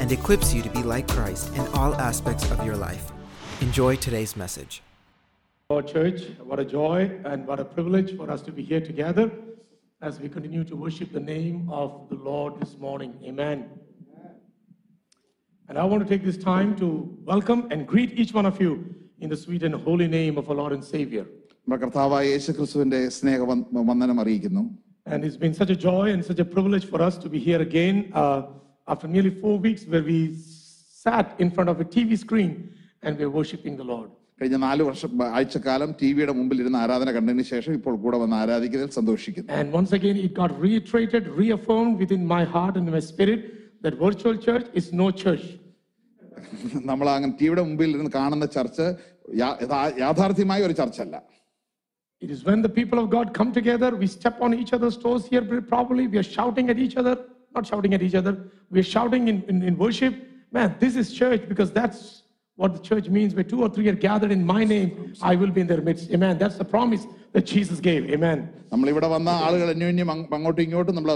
and equips you to be like Christ in all aspects of your life. Enjoy today's message. Our church, what a joy and what a privilege for us to be here together as we continue to worship the name of the Lord this morning. Amen. And I want to take this time to welcome and greet each one of you in the sweet and holy name of our Lord and Savior. നമ്മുടെ കർത്താവായ യേശു ക്രിസ്തുവിന്റെ സ്നേഹ വന്ദ- വന്ദനം അറിയിക്കുന്നു And it's been such a joy and such a privilege for us to be here again uh, after nearly four weeks where we sat in front of a TV screen and we're worshiping the Lord. കഴിഞ്ഞ നാല് വർഷം ആഴ്ചക്കാലം T വിയുടെ മുമ്പിൽ ഇരുന്ന് ആരാധന കണ്ടതിന് ശേഷം ഇപ്പോൾ കൂടെ വന്ന് ആരാധിക്കുന്നതിൽ സന്തോഷിക്കുന്നു And once again, it got reiterated, reaffirmed within my heart and my spirit that virtual church is no church. നമ്മൾ അങ്ങനെ ടിവിയുടെ മുമ്പിൽ ഇരുന്ന് കാണുന്ന ചർച്ച് യാ- യഥാ- യാഥാർത്ഥ്യമായ ഒരു ചർച്ചല്ല It is when the people of God come together, we step on each other's toes here very probably, we are shouting at each other, not shouting at each other, we are shouting in, in, in worship. Man, this is church because that's what the church means. Where two or three are gathered in my name, I will be in their midst. Amen. That's the promise that Jesus gave. Amen. നമ്മൾ ഇവിടെ വന്ന ആളുകൾ അന്യോന്യം അങ്ങ് അങ്ങോട്ടും ഇങ്ങോട്ടും നമ്മൾ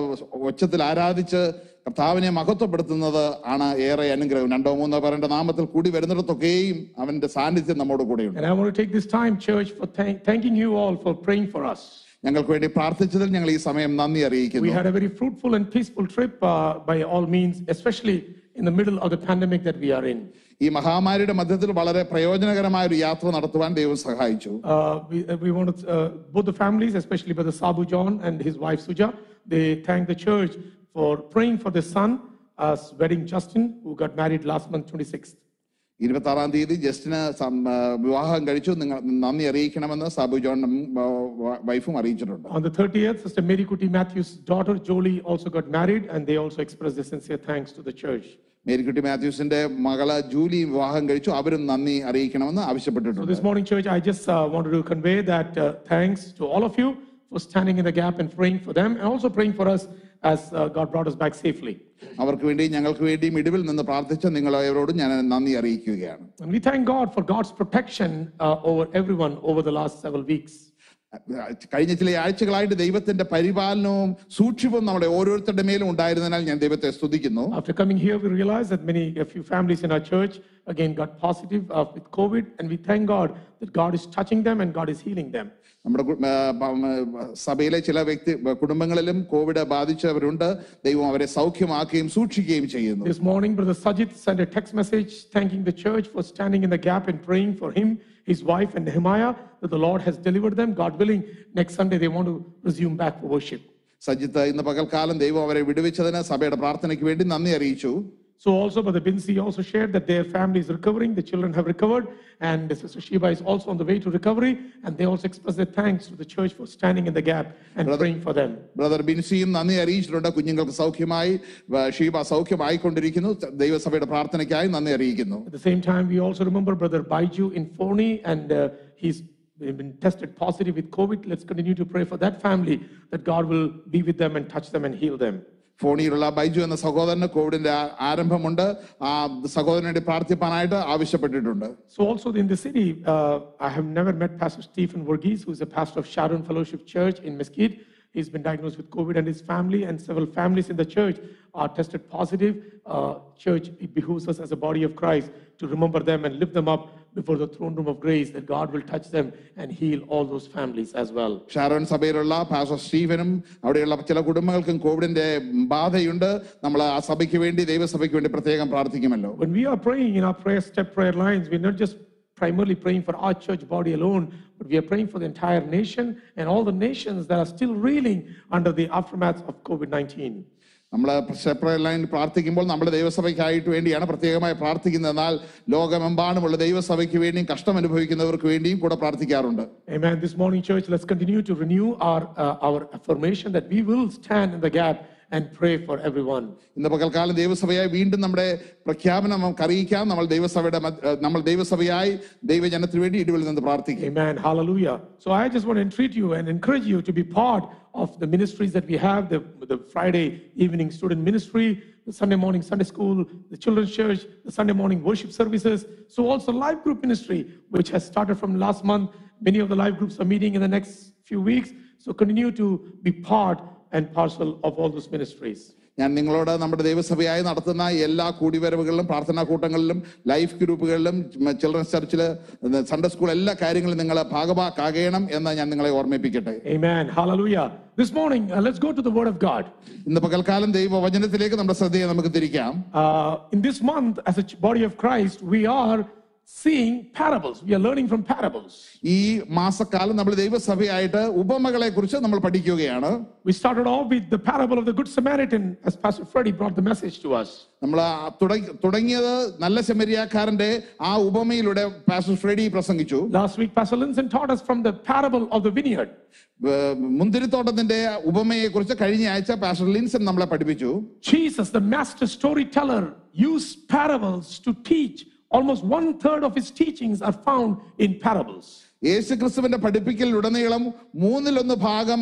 ഒച്ചത്തിൽ ആരാധിച്ച് കർത്താവിനെ മഹത്വപ്പെടുത്തുന്നത് ആണ് ഏറെ അനുഗ്രഹം രണ്ടോ മൂന്നോ പേരുടെ നാമത്തിൽ കൂടി വരുന്നിടത്തൊക്കെയും അവന്റെ സാന്നിധ്യം നമ്മോട് കൂടെയുണ്ട് And I want to take this time, church, for thank, thanking you all for praying for us. ഞങ്ങൾക്ക് വേണ്ടി പ്രാർത്ഥിച്ചതിൽ ഞങ്ങൾ ഈ സമയം നന്ദി We അറിയിക്കുന്നു had a very fruitful and peaceful trip uh, by all means, especially in the middle of the pandemic that we are in. ഈ മഹാമാരിയുടെ മധ്യത്തിൽ വളരെ പ്രയോജനകരമായ ഒരു യാത്ര നടത്തുവാൻ ദൈവം സഹായിച്ചു Uh, we, uh, we want to, uh, both the families, especially Brother Sabu John and his wife Suja, they thank the church for praying for their son, uh, wedding Justin, who got married last month, 26th. ഇരുപത്തി ആറാം തീയതി Justin some- ആ, വിവാഹം കഴിച്ചു നിങ്ങൾ നന്ദി അറിയിക്കണമെന്ന് സാബു ജോണും ആ, വ- വൈഫും അറിയിച്ചിട്ടുണ്ട് On the 30th, Sister Mary Kuti Matthews' daughter Jolie also got married, and they also expressed their sincere thanks to the church. Marykutty മാത്യൂസിന്റെ മകള് ജൂലി വിവാഹം കഴിച്ചു അവരും നന്ദി അറിയിക്കണമെന്ന് So ആവശ്യപ്പെട്ടിട്ടുണ്ട് this morning, church, I just uh, wanted to convey that uh, thanks to all of you for standing in the gap and praying for them, and also praying for us as uh, God brought us back safely. അവർക്ക് വേണ്ടി ഞങ്ങൾക്ക് വേണ്ടിയും ഇടിവിൽ നിന്ന് പ്രാർത്ഥിച്ച നിങ്ങളവരോടും ഞാൻ നന്ദി അറിയിക്കുകയാണ് And we thank God for God's protection uh, over everyone over the last several weeks. കഴിഞ്ഞ ചില ആഴ്ചകളായിട്ട് ദൈവത്തിന്റെ പരിപാലനവും സൂക്ഷിപ്പും നമ്മുടെ ഓരോരുത്തരുടെ മേലും ഉണ്ടായിരുന്നതിനാൽ ഞാൻ ദൈവത്തെ സ്തുതിക്കുന്നു After coming here, we realized that many, a few families in our church again got positive uh, with COVID, and we thank God that God is touching them and God is healing them. നമ്മുടെ കു- ആ, പ- ആ, സഭയിലെ ചില വ്യക്തി കുടുംബങ്ങളിലും Covid ബാധിച്ചവരുണ്ട് ദൈവം അവരെ സൗഖ്യമാക്കുകയും സൂക്ഷിക്കുകയും ചെയ്യുന്നു This morning, Brother Sajid sent a text message thanking the church for standing in the gap and praying for him, his wife, and Nehemiah that the Lord has delivered them. God willing, next Sunday they want to resume back for worship. Sajith ഇന്ന് പകൽക്കാലം ദൈവം അവരെ വിടുവിച്ചതിന് സഭയുടെ പ്രാർത്ഥനയ്ക്ക് വേണ്ടി നന്ദി അറിയിച്ചു So also, Brother Binsi also shared that their family is recovering, the children have recovered, and Sister Sheba is also on the way to recovery, and they also express their thanks to the church for standing in the gap and praying for them. Brother ബിൻസിയും നന്ദി അറിയിച്ചിട്ടുണ്ട് കുഞ്ഞുങ്ങൾക്ക് സൗഖ്യമായി വ- ഷീബ സൗഖ്യമായിക്കൊണ്ടിരിക്കുന്നു ദൈവസഭയുടെ പ്രാർത്ഥനയ്ക്കായി നന്ദി അറിയിക്കുന്നു At the same time, we also remember Brother Baiju in Forney, and uh, he's been tested positive with COVID. Let's continue to pray for that family that God will be with them and touch them and heal them. ഫോണിയിലുള്ള Baiju എന്ന സഹോദരന് കോവിഡിന്റെ ആ- ആരംഭമുണ്ട് ആ സഹോദരന് വേണ്ടി പ്രാർത്ഥിപ്പാനായിട്ട് ആവശ്യപ്പെട്ടിട്ടുണ്ട് So also in the city, uh, I have never met Pastor Stephen Verghese, who is a pastor of Sharon Fellowship Church in Mesquite. He's been diagnosed with COVID, and his family and several families in the church are tested positive. Uh, church, it behooves us as a body of Christ to remember them and lift them up before the throne room of grace, that God will touch them and heal all those families as well. Sharon സഭയിലുള്ള pastor സ്റ്റീവനും അവിടെയുള്ള ചില കുടുംബങ്ങൾക്കും കോവിഡിന്റെ ബാധയുണ്ട് നമ്മൾ ആ സഭയ്ക്ക് വേണ്ടി ദൈവസഭയ്ക്ക് വേണ്ടി പ്രത്യേകം പ്രാർത്ഥിക്കുമല്ലോ When we are praying in our prayer step prayer lines, we're not just primarily praying for our church body alone, but we are praying for the entire nation and all the nations that are still reeling under the aftermath of COVID 19. നമ്മൾ line പ്രാർത്ഥിക്കുമ്പോൾ നമ്മൾ ദൈവസഭയ്ക്കായിട്ട് വേണ്ടിയാണ് പ്രത്യേകമായി പ്രാർത്ഥിക്കുന്നത് എന്നാൽ ലോകമെമ്പാടുമുള്ള ദൈവസഭയ്ക്ക് വേണ്ടിയും കഷ്ടം അനുഭവിക്കുന്നവർക്ക് വേണ്ടിയും കൂടെ പ്രാർത്ഥിക്കാറുണ്ട് Amen. This morning, church, let's continue to renew our, uh, our affirmation that we will stand in the gap and pray for everyone. ഇന്ന് പകൽക്കാലം ദൈവസഭയായി വീണ്ടും നമ്മുടെ പ്രഖ്യാപനം നമുക്ക് അറിയിക്കാം നമ്മൾ ദൈവസഭയുടെ മധ്യ- ഏഹ് നമ്മൾ ദൈവസഭയായി ദൈവജനത്തിന് വേണ്ടി ഇടിവിൽ നിന്ന് പ്രാർത്ഥിക്കും Amen. Hallelujah. So I just want to entreat you and encourage you to be part of the ministries that we have the, the Friday evening student ministry, the Sunday morning Sunday school, the children's church, the Sunday morning worship services. So also live group ministry, which has started from last month. Many of the live groups are meeting in the next few weeks. So continue to be part and parcel of all those ministries. ഞാൻ നിങ്ങളോട് നമ്മുടെ ദൈവസഭയായി നടത്തുന്ന എല്ലാ കൂടിവരവുകളിലും പ്രാർത്ഥനാ കൂട്ടങ്ങളിലും life ഗ്രൂപ്പുകളിലും children's ചർച്ചിൽ സൺഡേ സ്കൂൾ എല്ലാ കാര്യങ്ങളും നിങ്ങൾ ഭാഗമാക്കാകണം എന്ന് ഞാൻ നിങ്ങളെ ഓർമ്മിപ്പിക്കട്ടെ Amen. Hallelujah. This morning, uh, let's go to the Word of God. ഇന്ന് പകൽക്കാലം ദൈവവചനത്തിലേക്ക് നമ്മുടെ ശ്രദ്ധയെ നമുക്ക് തിരിക്കാം Uh, in this month, as a ch- body of Christ, we are seeing parables. We are learning from parables. ഈ മാസക്കാലം നമ്മൾ ദൈവസഭയായിട്ട് ഉപമകളെ കുറിച്ച് നമ്മൾ പഠിക്കുകയാണ് We started off with the parable of the Good Samaritan, as Pastor Freddie brought the message to us. നമ്മൾ ആ തുടങ്ങി- തുടങ്ങിയത് നല്ല ശമരിയാക്കാരന്റെ ആ ഉപമയിലൂടെ പാസ്റ്റർ ഫ്രെഡി പ്രസംഗിച്ചു Last week, Pastor Linson taught us from the parable of the vineyard. ഏർ മുന്തിരിത്തോട്ടത്തിന്റെ ഉപമയെ കുറിച്ച് കഴിഞ്ഞ ആഴ്ച പാസ്റ്റർ ലിൻസൺ നമ്മളെ പഠിപ്പിച്ചു Jesus, the master storyteller, used parables to teach. Almost one third of his teachings are found in parables. യേശുക്രിസ്തുവിന്റെ പഠിപ്പിക്കലിലുടനീളം മൂന്നിലൊന്ന് ഭാഗം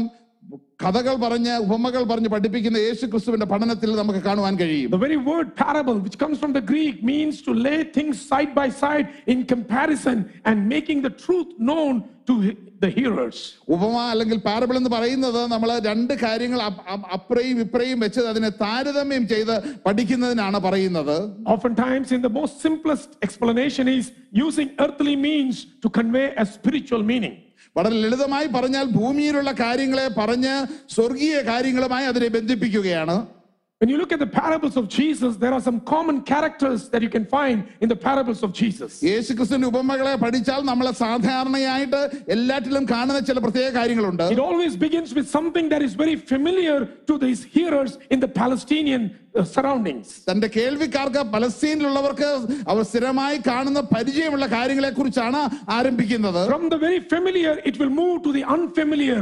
കഥകൾ പറഞ്ഞ് ഉപമകൾ പറഞ്ഞ് പഠിപ്പിക്കുന്ന യേശു ക്രിസ്തുവിന്റെ പഠനത്തിൽ നമുക്ക് കാണുവാൻ കഴിയും The very word parable, which comes from the Greek, means to lay things side by side in comparison and making the truth known to he- the hearers. ഉപമ അല്ലെങ്കിൽ പാരബിൾ എന്ന് പറയുന്നത് നമ്മൾ രണ്ട് കാര്യങ്ങൾ അപ്- അപ്- അപ്രയും ഇപ്രയും വെച്ച് അതിനെ താരതമ്യം ചെയ്ത് പഠിക്കുന്നതിനാണ് പറയുന്നത് Oftentimes, in the most simplest explanation, is using earthly means to convey a spiritual meaning. വളരെ ലളിതമായി പറഞ്ഞാൽ ഭൂമിയിലുള്ള കാര്യങ്ങളെ പറഞ്ഞ് സ്വർഗീയ കാര്യങ്ങളുമായി അതിനെ ബന്ധിപ്പിക്കുകയാണ്. When you look at the parables of Jesus, there are some common characters that you can find in the parables of Jesus. യേശു ക്രിസ്തുവിന്റെ ഉപമകളെ പഠിച്ചാൽ നമ്മൾ സാധാരണയായിട്ട് എല്ലാറ്റിലും കാണുന്ന ചില പ്രത്യേക കാര്യങ്ങളുണ്ട് It always begins with something that is very familiar to these hearers in the Palestinian uh, surroundings. തന്റെ കേൾവിക്കാർക്ക് പലസ്തീനിലുള്ളവർക്ക് അവർ സ്ഥിരമായി കാണുന്ന പരിചയമുള്ള കാര്യങ്ങളെ കുറിച്ചാണ് ആരംഭിക്കുന്നത് From the very familiar, it will move to the unfamiliar.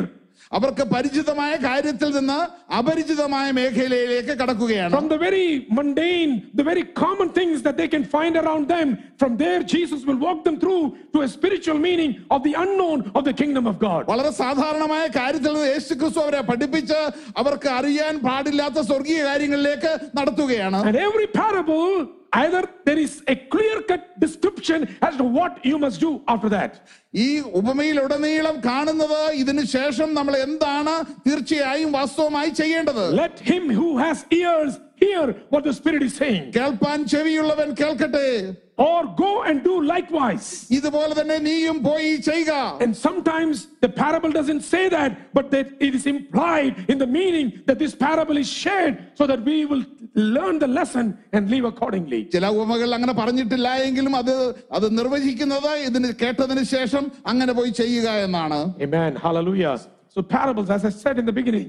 അവർക്ക് പരിചിതമായ കാര്യത്തിൽ നിന്ന് അപരിചിതമായ മേഖലയിലേക്ക് കടക്കുകയാണ് From the very mundane, the very common things that they can find around them, from there, Jesus will walk them through to a spiritual meaning of the unknown of the kingdom of God. വളരെ സാധാരണമായ കാര്യത്തിൽ നിന്ന് യേശുക്രിസ്തു അവരെ പഠിപ്പിച്ച് അവർക്ക് അറിയാൻ പാടില്ലാത്ത സ്വർഗീയ കാര്യങ്ങളിലേക്ക് നടത്തുകയാണ് And every parable, either there is a clear cut description as to what you must do after that. ഈ ഉപമയിലുടനീളം കാണുന്നത് ഇതിനു ശേഷം നമ്മൾ എന്താണ് തീർച്ചയായും വാസ്തവമായി ചെയ്യേണ്ടത് Let him who has ears hear what the Spirit is saying, കേൾപ്പാൻ ചെവിയുള്ളവൻ കേൾക്കട്ടെ or go and do likewise. ഇതുപോലെ തന്നെ നീയും പോയി ചെയ്യുക And sometimes the parable doesn't say that, but that it is implied in the meaning that this parable is shared so that we will learn the lesson and live accordingly. ചില ഉപമകൾ അങ്ങനെ പറഞ്ഞിട്ടില്ല എങ്കിലും അത് അത് നിർവചിക്കുന്നത് ഇതിന് കേട്ടതിന് ശേഷം അങ്ങനെ പോയി ചെയ്യുക എന്നാണ് Amen. Hallelujah. So, parables, as I said in the beginning,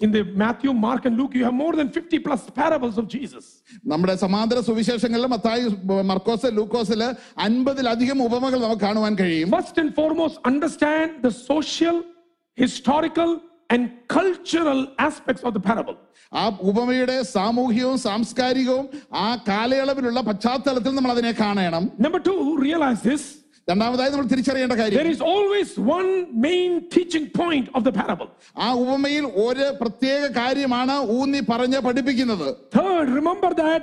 in the Matthew, Mark, and Luke, you have more than 50 plus parables of Jesus. നമ്മുടെ സമാന്തര സുവിശേഷങ്ങളിലും മത്തായി മർക്കോസ് ലൂക്കോസിൽ അൻപതിലധികം ഉപമകൾ നമുക്ക് കാണുവാൻ കഴിയും First and foremost, understand the social, historical, and cultural aspects of the parable. ആ ഉപമയുടെ സാമൂഹികവും സാംസ്കാരികവും ആ കാലയളവിലുള്ള പശ്ചാത്തലത്തിൽ നമ്മൾ അതിനെ കാണണം Number 2 realize this രണ്ടാമതായി നമ്മൾ തിരിച്ചറിയേണ്ട കാര്യം there is always one main teaching point of the parable. ആ ഉപമയിൽ ഒരു പ്രത്യേക കാര്യമാണ് ഊന്നി പറഞ്ഞ് പഠിപ്പിക്കുന്നത് Third, remember that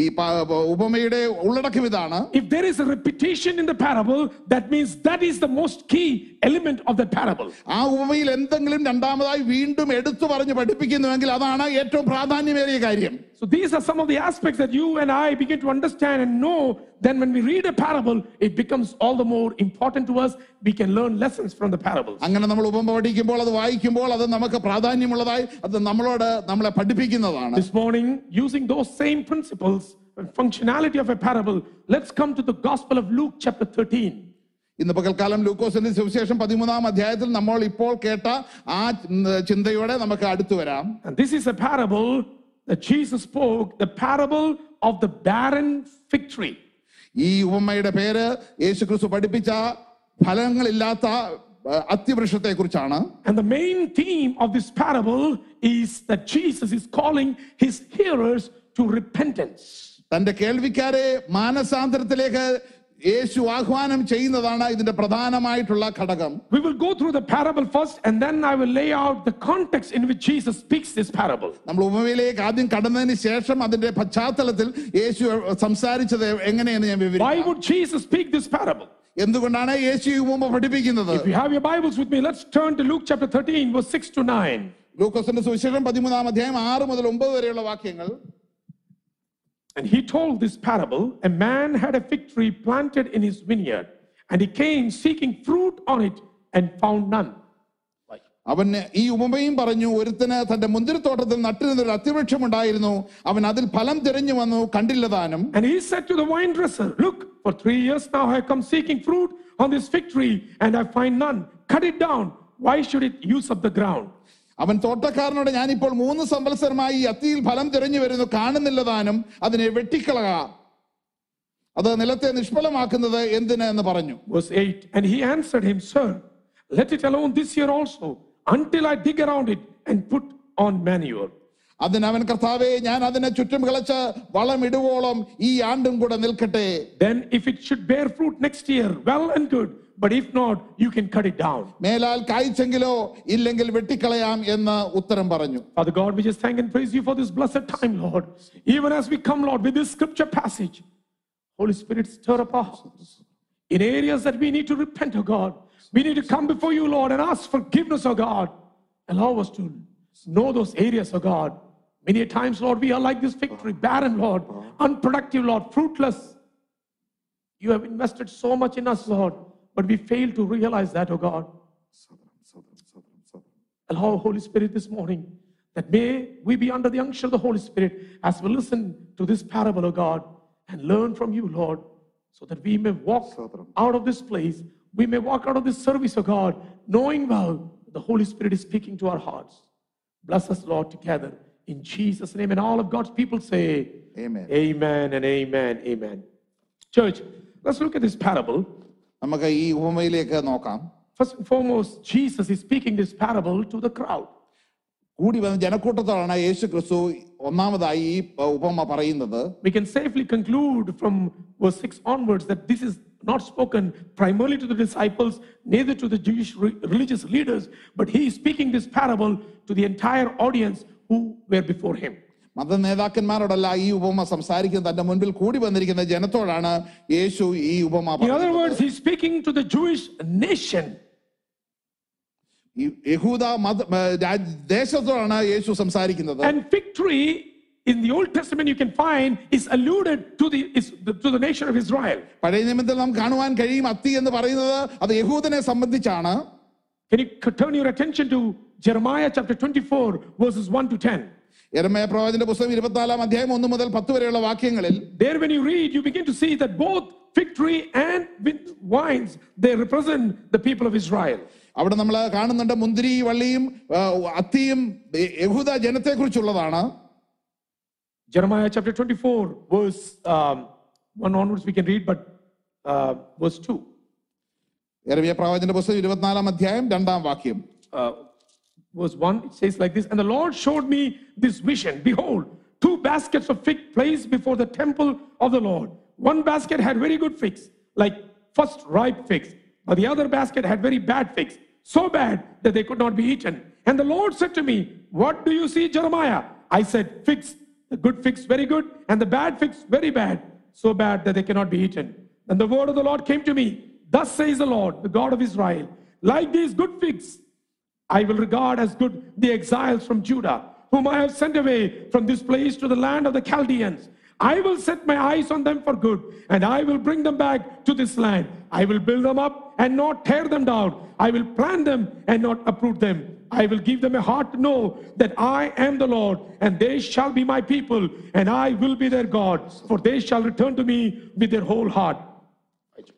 ഈ ഉപമയുടെ ഉള്ളടക്കം ഇതാണ്. If there is a repetition in the parable that means that is the most key element of the parable ആ ഉപമയിൽ എന്തെങ്കിലും രണ്ടാമതായി വീണ്ടും എടുത്തു പറഞ്ഞു പഠിപ്പിക്കുന്നുവെങ്കിൽ അതാണ് ഏറ്റവും പ്രാധാന്യമേറിയ കാര്യം. So these are some of the aspects that you and I begin to understand and know. Then when we read a parable, it becomes all the more important to us. We can learn lessons from the parables. അങ്ങനെ നമ്മൾ ഉപമ പഠിക്കുമ്പോൾ അത് വായിക്കുമ്പോൾ അത് നമുക്ക് പ്രാധാന്യമുള്ളതായി അത് നമ്മളോട് നമ്മളെ പഠിപ്പിക്കുന്നതാണ് This morning, using those same principles and functionality of a parable, let's come to the Gospel of Luke, chapter 13. ഇന്ന് പകൽക്കാലം ലൂക്കോസിന്റെ സുവിശേഷം പതിമൂന്നാം അധ്യായത്തിൽ നമ്മൾ ഇപ്പോൾ കേട്ട ആ ചിന്തയോടെ നമുക്ക് അടുത്തു വരാം And this is a parable that Jesus spoke, the parable of the barren fig tree. ഈ ഉപമയുടെ പേര് യേശു ക്രിസ്തു പഠിപ്പിച്ച ഫലങ്ങളില്ലാത്ത അത്യവൃക്ഷത്തെ കുറിച്ചാണ് And the main theme of this parable is that Jesus is calling his hearers to repentance. തന്റെ കേൾവിക്കാരെ മാനസാന്തരത്തിലേക്ക് യേശു ആഹ്വാനം ചെയ്യുന്നതാണ് ഇതിന്റെ പ്രധാനമായിട്ടുള്ള ഘടകം We will go through the parable first, and then I will lay out the context in which Jesus speaks this parable. നമ്മൾ ഉപമയിലേക്ക് ആദ്യം കടന്നതിന് ശേഷം അതിന്റെ പശ്ചാത്തലത്തിൽ യേശു സംസാരിച്ചത് എങ്ങനെയെന്ന് ഞാൻ Why വിവരിക്കാം would Jesus speak this parable? എന്തുകൊണ്ടാണ് യേശു ഈ ഉപമ പഠിപ്പിക്കുന്നത് If you have your Bibles with me, let's turn to Luke chapter 13, verse 6 to 9. ലൂക്കോസിന്റെ സുവിശേഷം പതിമൂന്നാം അധ്യായം ആറ് മുതൽ ഒമ്പത് വരെയുള്ള വാക്യങ്ങൾ And he told this parable A man had a fig tree planted in his vineyard, and he came seeking fruit on it and found none. അവൻ ഈ ഉപമയും പറഞ്ഞു ഒരുത്തന് തന്റെ മുന്തിരിത്തോട്ടത്തിൽ നട്ടിരുന്ന ഒരു അത്യവൃക്ഷം ഉണ്ടായിരുന്നു അവൻ അതിൽ ഫലം തിരഞ്ഞു വന്നു കണ്ടില്ല താനും And he said to the vine dresser, Look, for three years now I have come seeking fruit on this fig tree, and I find none. Cut it down. Why should it use up the ground? അവൻ തോട്ടക്കാരനോട് ഞാനിപ്പോൾ മൂന്ന് സംവത്സരമായി അത്തിയിൽ ഫലം തിരഞ്ഞു വരുന്നു കാണുന്നില്ല താനും അതിനെ വെട്ടിക്കളക അത് നിലത്തെ നിഷ്ഫലമാക്കുന്നത് എന്തിന് എന്ന് പറഞ്ഞു Verse 8 And he answered him, Sir, let it alone this year also, until I dig around it and put on manure. അതിന് അവൻ കർത്താവെ ഞാൻ അതിനെ ചുറ്റും കിളച്ച് വളമിടുവോളം ഈ ആണ്ടും കൂടെ നിൽക്കട്ടെ Then, if it should bear fruit next year, well and good. But if not, you can cut it down. മേലാൽ കായ്ച്ചെങ്കിലോ ഇല്ലെങ്കിൽ വെട്ടിക്കളയാം എന്ന് ഉത്തരം പറഞ്ഞു Father God, we just thank and praise you for this blessed time, Lord. Even as we come, Lord, with this scripture passage, Holy Spirit, stir up our hearts in areas that we need to repent, oh God. We need to come before you, Lord, and ask forgiveness, oh God. Allow us to know those areas, oh God. Many a times, Lord, we are like this fig tree, barren, Lord, unproductive, Lord, fruitless. You have invested so much in us, Lord, but we fail to realize that, oh God. Allow Holy Spirit this morning that may we be under the unction of the Holy Spirit as we listen to this parable, of God, and learn from you, Lord, so that we may walk out of this place. We may walk out of this service, of God, knowing well the Holy Spirit is speaking to our hearts. Bless us, Lord, together. In Jesus' name, and all of God's people say, Amen. Amen and amen, amen. Church, let's look at this parable. നമുക്ക് ഈ ഉപമയിലേക്ക് നോക്കാം First and foremost, Jesus is speaking this parable to the crowd. കൂടി വന്ന ജനക്കൂട്ടത്തോടാണ് യേശു ക്രിസ്തു ഒന്നാമതായി ഈ ഉപമ പറയുന്നത് We can safely conclude from verse 6 onwards that this is not spoken primarily to the disciples, neither to the Jewish re- religious leaders, but he is speaking this parable to the entire audience who were before him. മത നേതാക്കന്മാരോടല്ല ഈ ഉപമ സംസാരിക്കുന്നത് തന്റെ മുൻപിൽ കൂടി വന്നിരിക്കുന്ന ജനത്തോടാണ് യേശു ഈ ഉപമ In other പറയുന്നത്. words, he's speaking to the Jewish nation. ഈ യഹൂദ മത ഏ, രാജ്- ദേശത്തോടാണ് യേശു സംസാരിക്കുന്നത് And fig tree in the Old Testament you can find is alluded to the, is, to the nation of Israel. പഴയ നിയമത്തിൽ നാം കാണുവാൻ കഴിയും അത്തി എന്ന് പറയുന്നത് അത് യഹൂദനെ സംബന്ധിച്ചാണ് Can you c- turn your attention to Jeremiah chapter 24, verses 1 to 10? എരമയ പ്രവാചകന്റെ പുസ്തകം ഇരുപത്തിനാലാം അധ്യായം ഒന്ന് മുതൽ പത്ത് വരെയുള്ള വാക്യങ്ങളിൽ There, when you read, you begin to see that both fig tree and with wines they represent the people of Israel. അവിടെ നമ്മൾ കാണുന്നുണ്ട് മുന്തിരി വള്ളിയും ആ, അത്തിയും യഹൂദ ജനത്തെ കുറിച്ചുള്ളതാണ് Jeremiah chapter 24, verse um, 1 onwards, we can read, but uh, verse 2. എരമിയ പ്രവാചന്റെ പുസ്തകം ഇരുപത്തിനാലാം അധ്യായം രണ്ടാം വാക്യം Uh, verse 1, it says like this And the Lord showed me this vision. Behold, two baskets of fig placed before the temple of the Lord. One basket had very good figs, like first ripe figs, but the other basket had very bad figs, so bad that they could not be eaten. And the Lord said to me, What do you see, Jeremiah? I said, Figs The good figs very good, and the bad figs very bad, so bad that they cannot be eaten. And the word of the Lord came to me. Thus says the Lord, the God of Israel, like these good figs, I will regard as good the exiles from Judah, whom I have sent away from this place to the land of the Chaldeans. I will set my eyes on them for good, and I will bring them back to this land. I will build them up and not tear them down. I will plant them and not uproot them. I will give them a heart to know that I am the Lord, and they shall be my people, and I will be their God, for they shall return to me with their whole heart.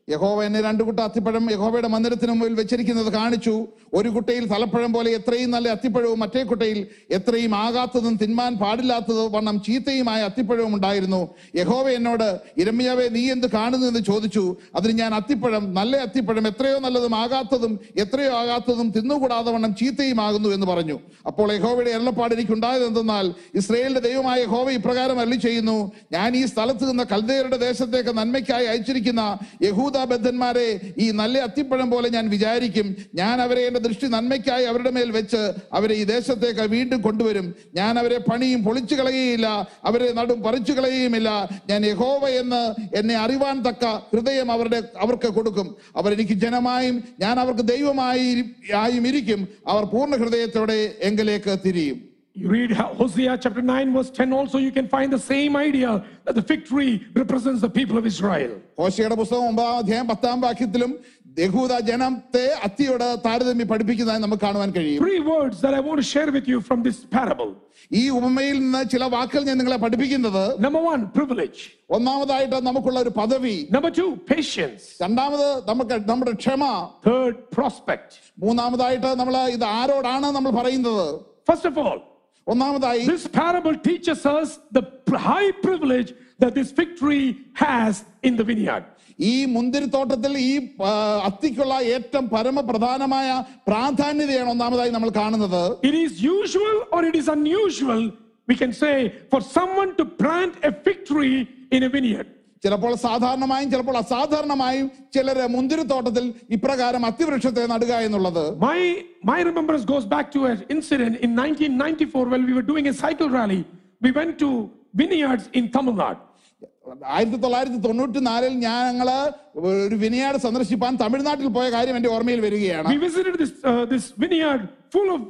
യഹോവ എന്നെ രണ്ട് കുട്ട അത്തിപ്പഴം യഹോവയുടെ മന്ദിരത്തിന് മുമ്പിൽ വെച്ചിരിക്കുന്നത് കാണിച്ചു. ഒരു കുട്ടയിൽ തലപ്പഴം പോലെ എത്രയും നല്ല അത്തിപ്പഴവും മറ്റേ കുട്ടയിൽ എത്രയും ആകാത്തതും തിന്മാൻ പാടില്ലാത്തതും വണ്ണം ചീത്തയുമായ അത്തിപ്പഴവും ഉണ്ടായിരുന്നു. യഹോവ എന്നോട് ഇരമ്യാവെ നീ എന്ത് കാണുന്നു? എന്ന് ചോദിച്ചു. അതിന് ഞാൻ അത്തിപ്പഴം നല്ല അത്തിപ്പഴം എത്രയോ നല്ലതും ആകാത്തതും എത്രയോ ആകാത്തതും തിന്നുകൂടാതെ വണ്ണം ചീത്തയുമാകുന്നു എന്ന് പറഞ്ഞു. അപ്പോൾ യഹോവയുടെ എണ്ണപ്പാട് എനിക്ക് ഉണ്ടായത് എന്തെന്നാൽ ഇസ്രയേലിന്റെ ദൈവമായ യഹോവ ഇപ്രകാരം അല്ലി ചെയ്യുന്നു ഞാൻ ഈ സ്ഥലത്ത് നിന്ന് കൽദയരുടെ ദേശത്തേക്ക് നന്മയ്ക്കായി അയച്ചിരിക്കുന്ന യഹൂദ ബദ്ധന്മാരെ ഈ നല്ല അത്തിപ്പഴം പോലെ ഞാൻ വിചാരിക്കും. ഞാൻ അവരെ എന്റെ ദൃഷ്ടി നന്മയ്ക്കായി അവരുടെ മേൽ വെച്ച് അവരെ ഈ ദേശത്തേക്ക് വീണ്ടും കൊണ്ടുവരും. ഞാൻ അവരെ പണിയും പൊളിച്ചു കളയുകയില്ല. അവരെ നടും പറിച്ചു കളയുകയുമില്ല. ഞാൻ യഹോവ എന്ന് എന്നെ അറിവാൻ തക്ക ഹൃദയം അവരുടെ അവർക്ക് കൊടുക്കും. അവരെനിക്ക് ജനമായും ഞാൻ അവർക്ക് ദൈവമായി ആയും ഇരിക്കും. അവർ പൂർണ ഹൃദയത്തോടെ എങ്കിലേക്ക് തിരിയും. You read Hosea chapter 9, verse 10, also, you can find the same idea that the fig tree represents the people of Israel. ഹോശയുടെ പുസ്തകം ഒമ്പതാം അധ്യായം പത്താം വാക്യത്തിലും യഹൂദ ജനത്തെ അത്തിയോട് താരതമ്യം പഠിപ്പിക്കുന്നതായി നമുക്ക് കാണുവാൻ കഴിയും Three words that I want to share with you from this parable. ഈ ഉപമയിൽ നിന്ന് ചില വാക്കുകൾ ഞാൻ നിങ്ങളെ പഠിപ്പിക്കുന്നത് Number one, privilege. ഒന്നാമതായിട്ട് നമുക്കുള്ള ഒരു പദവി Number two, patience. രണ്ടാമത് നമുക്ക് നമ്മുടെ ക്ഷമ Third, prospect. മൂന്നാമതായിട്ട് നമ്മൾ ഇത് ആരോടാണ് നമ്മൾ പറയുന്നത് First of all, ഒന്നാമതായി this parable teaches us the high privilege that this fig tree has in the vineyard. ഈ മുന്തിരിത്തോട്ടത്തിൽ ഈ ആ, അത്തിക്കുള്ള ഏറ്റവും പരമപ്രധാനമായ പ്രാധാന്യതയാണ് ഒന്നാമതായി നമ്മൾ കാണുന്നത് It is usual or it is unusual, we can say, for someone to plant a fig tree in a vineyard. ചിലപ്പോൾ സാധാരണമായും ചിലപ്പോൾ അസാധാരണമായും ചിലര് മുന്തിരിത്തോട്ടത്തിൽ ഇപ്രകാരം അത്തിവൃക്ഷത്തെ നടുക എന്നുള്ളത് My, my remembrance goes back to an incident in 1994 when we were doing a cycle rally. We went to vineyards in Tamil Nadu. ആയിരത്തി തൊള്ളായിരത്തി തൊണ്ണൂറ്റി നാലിൽ ഞങ്ങൾ ഒരു വിനയാട് സന്ദർശിപ്പാൻ തമിഴ്നാട്ടിൽ പോയ കാര്യം എന്റെ ഓർമ്മയിൽ വരികയാണ് We visited this, uh, this vineyard full of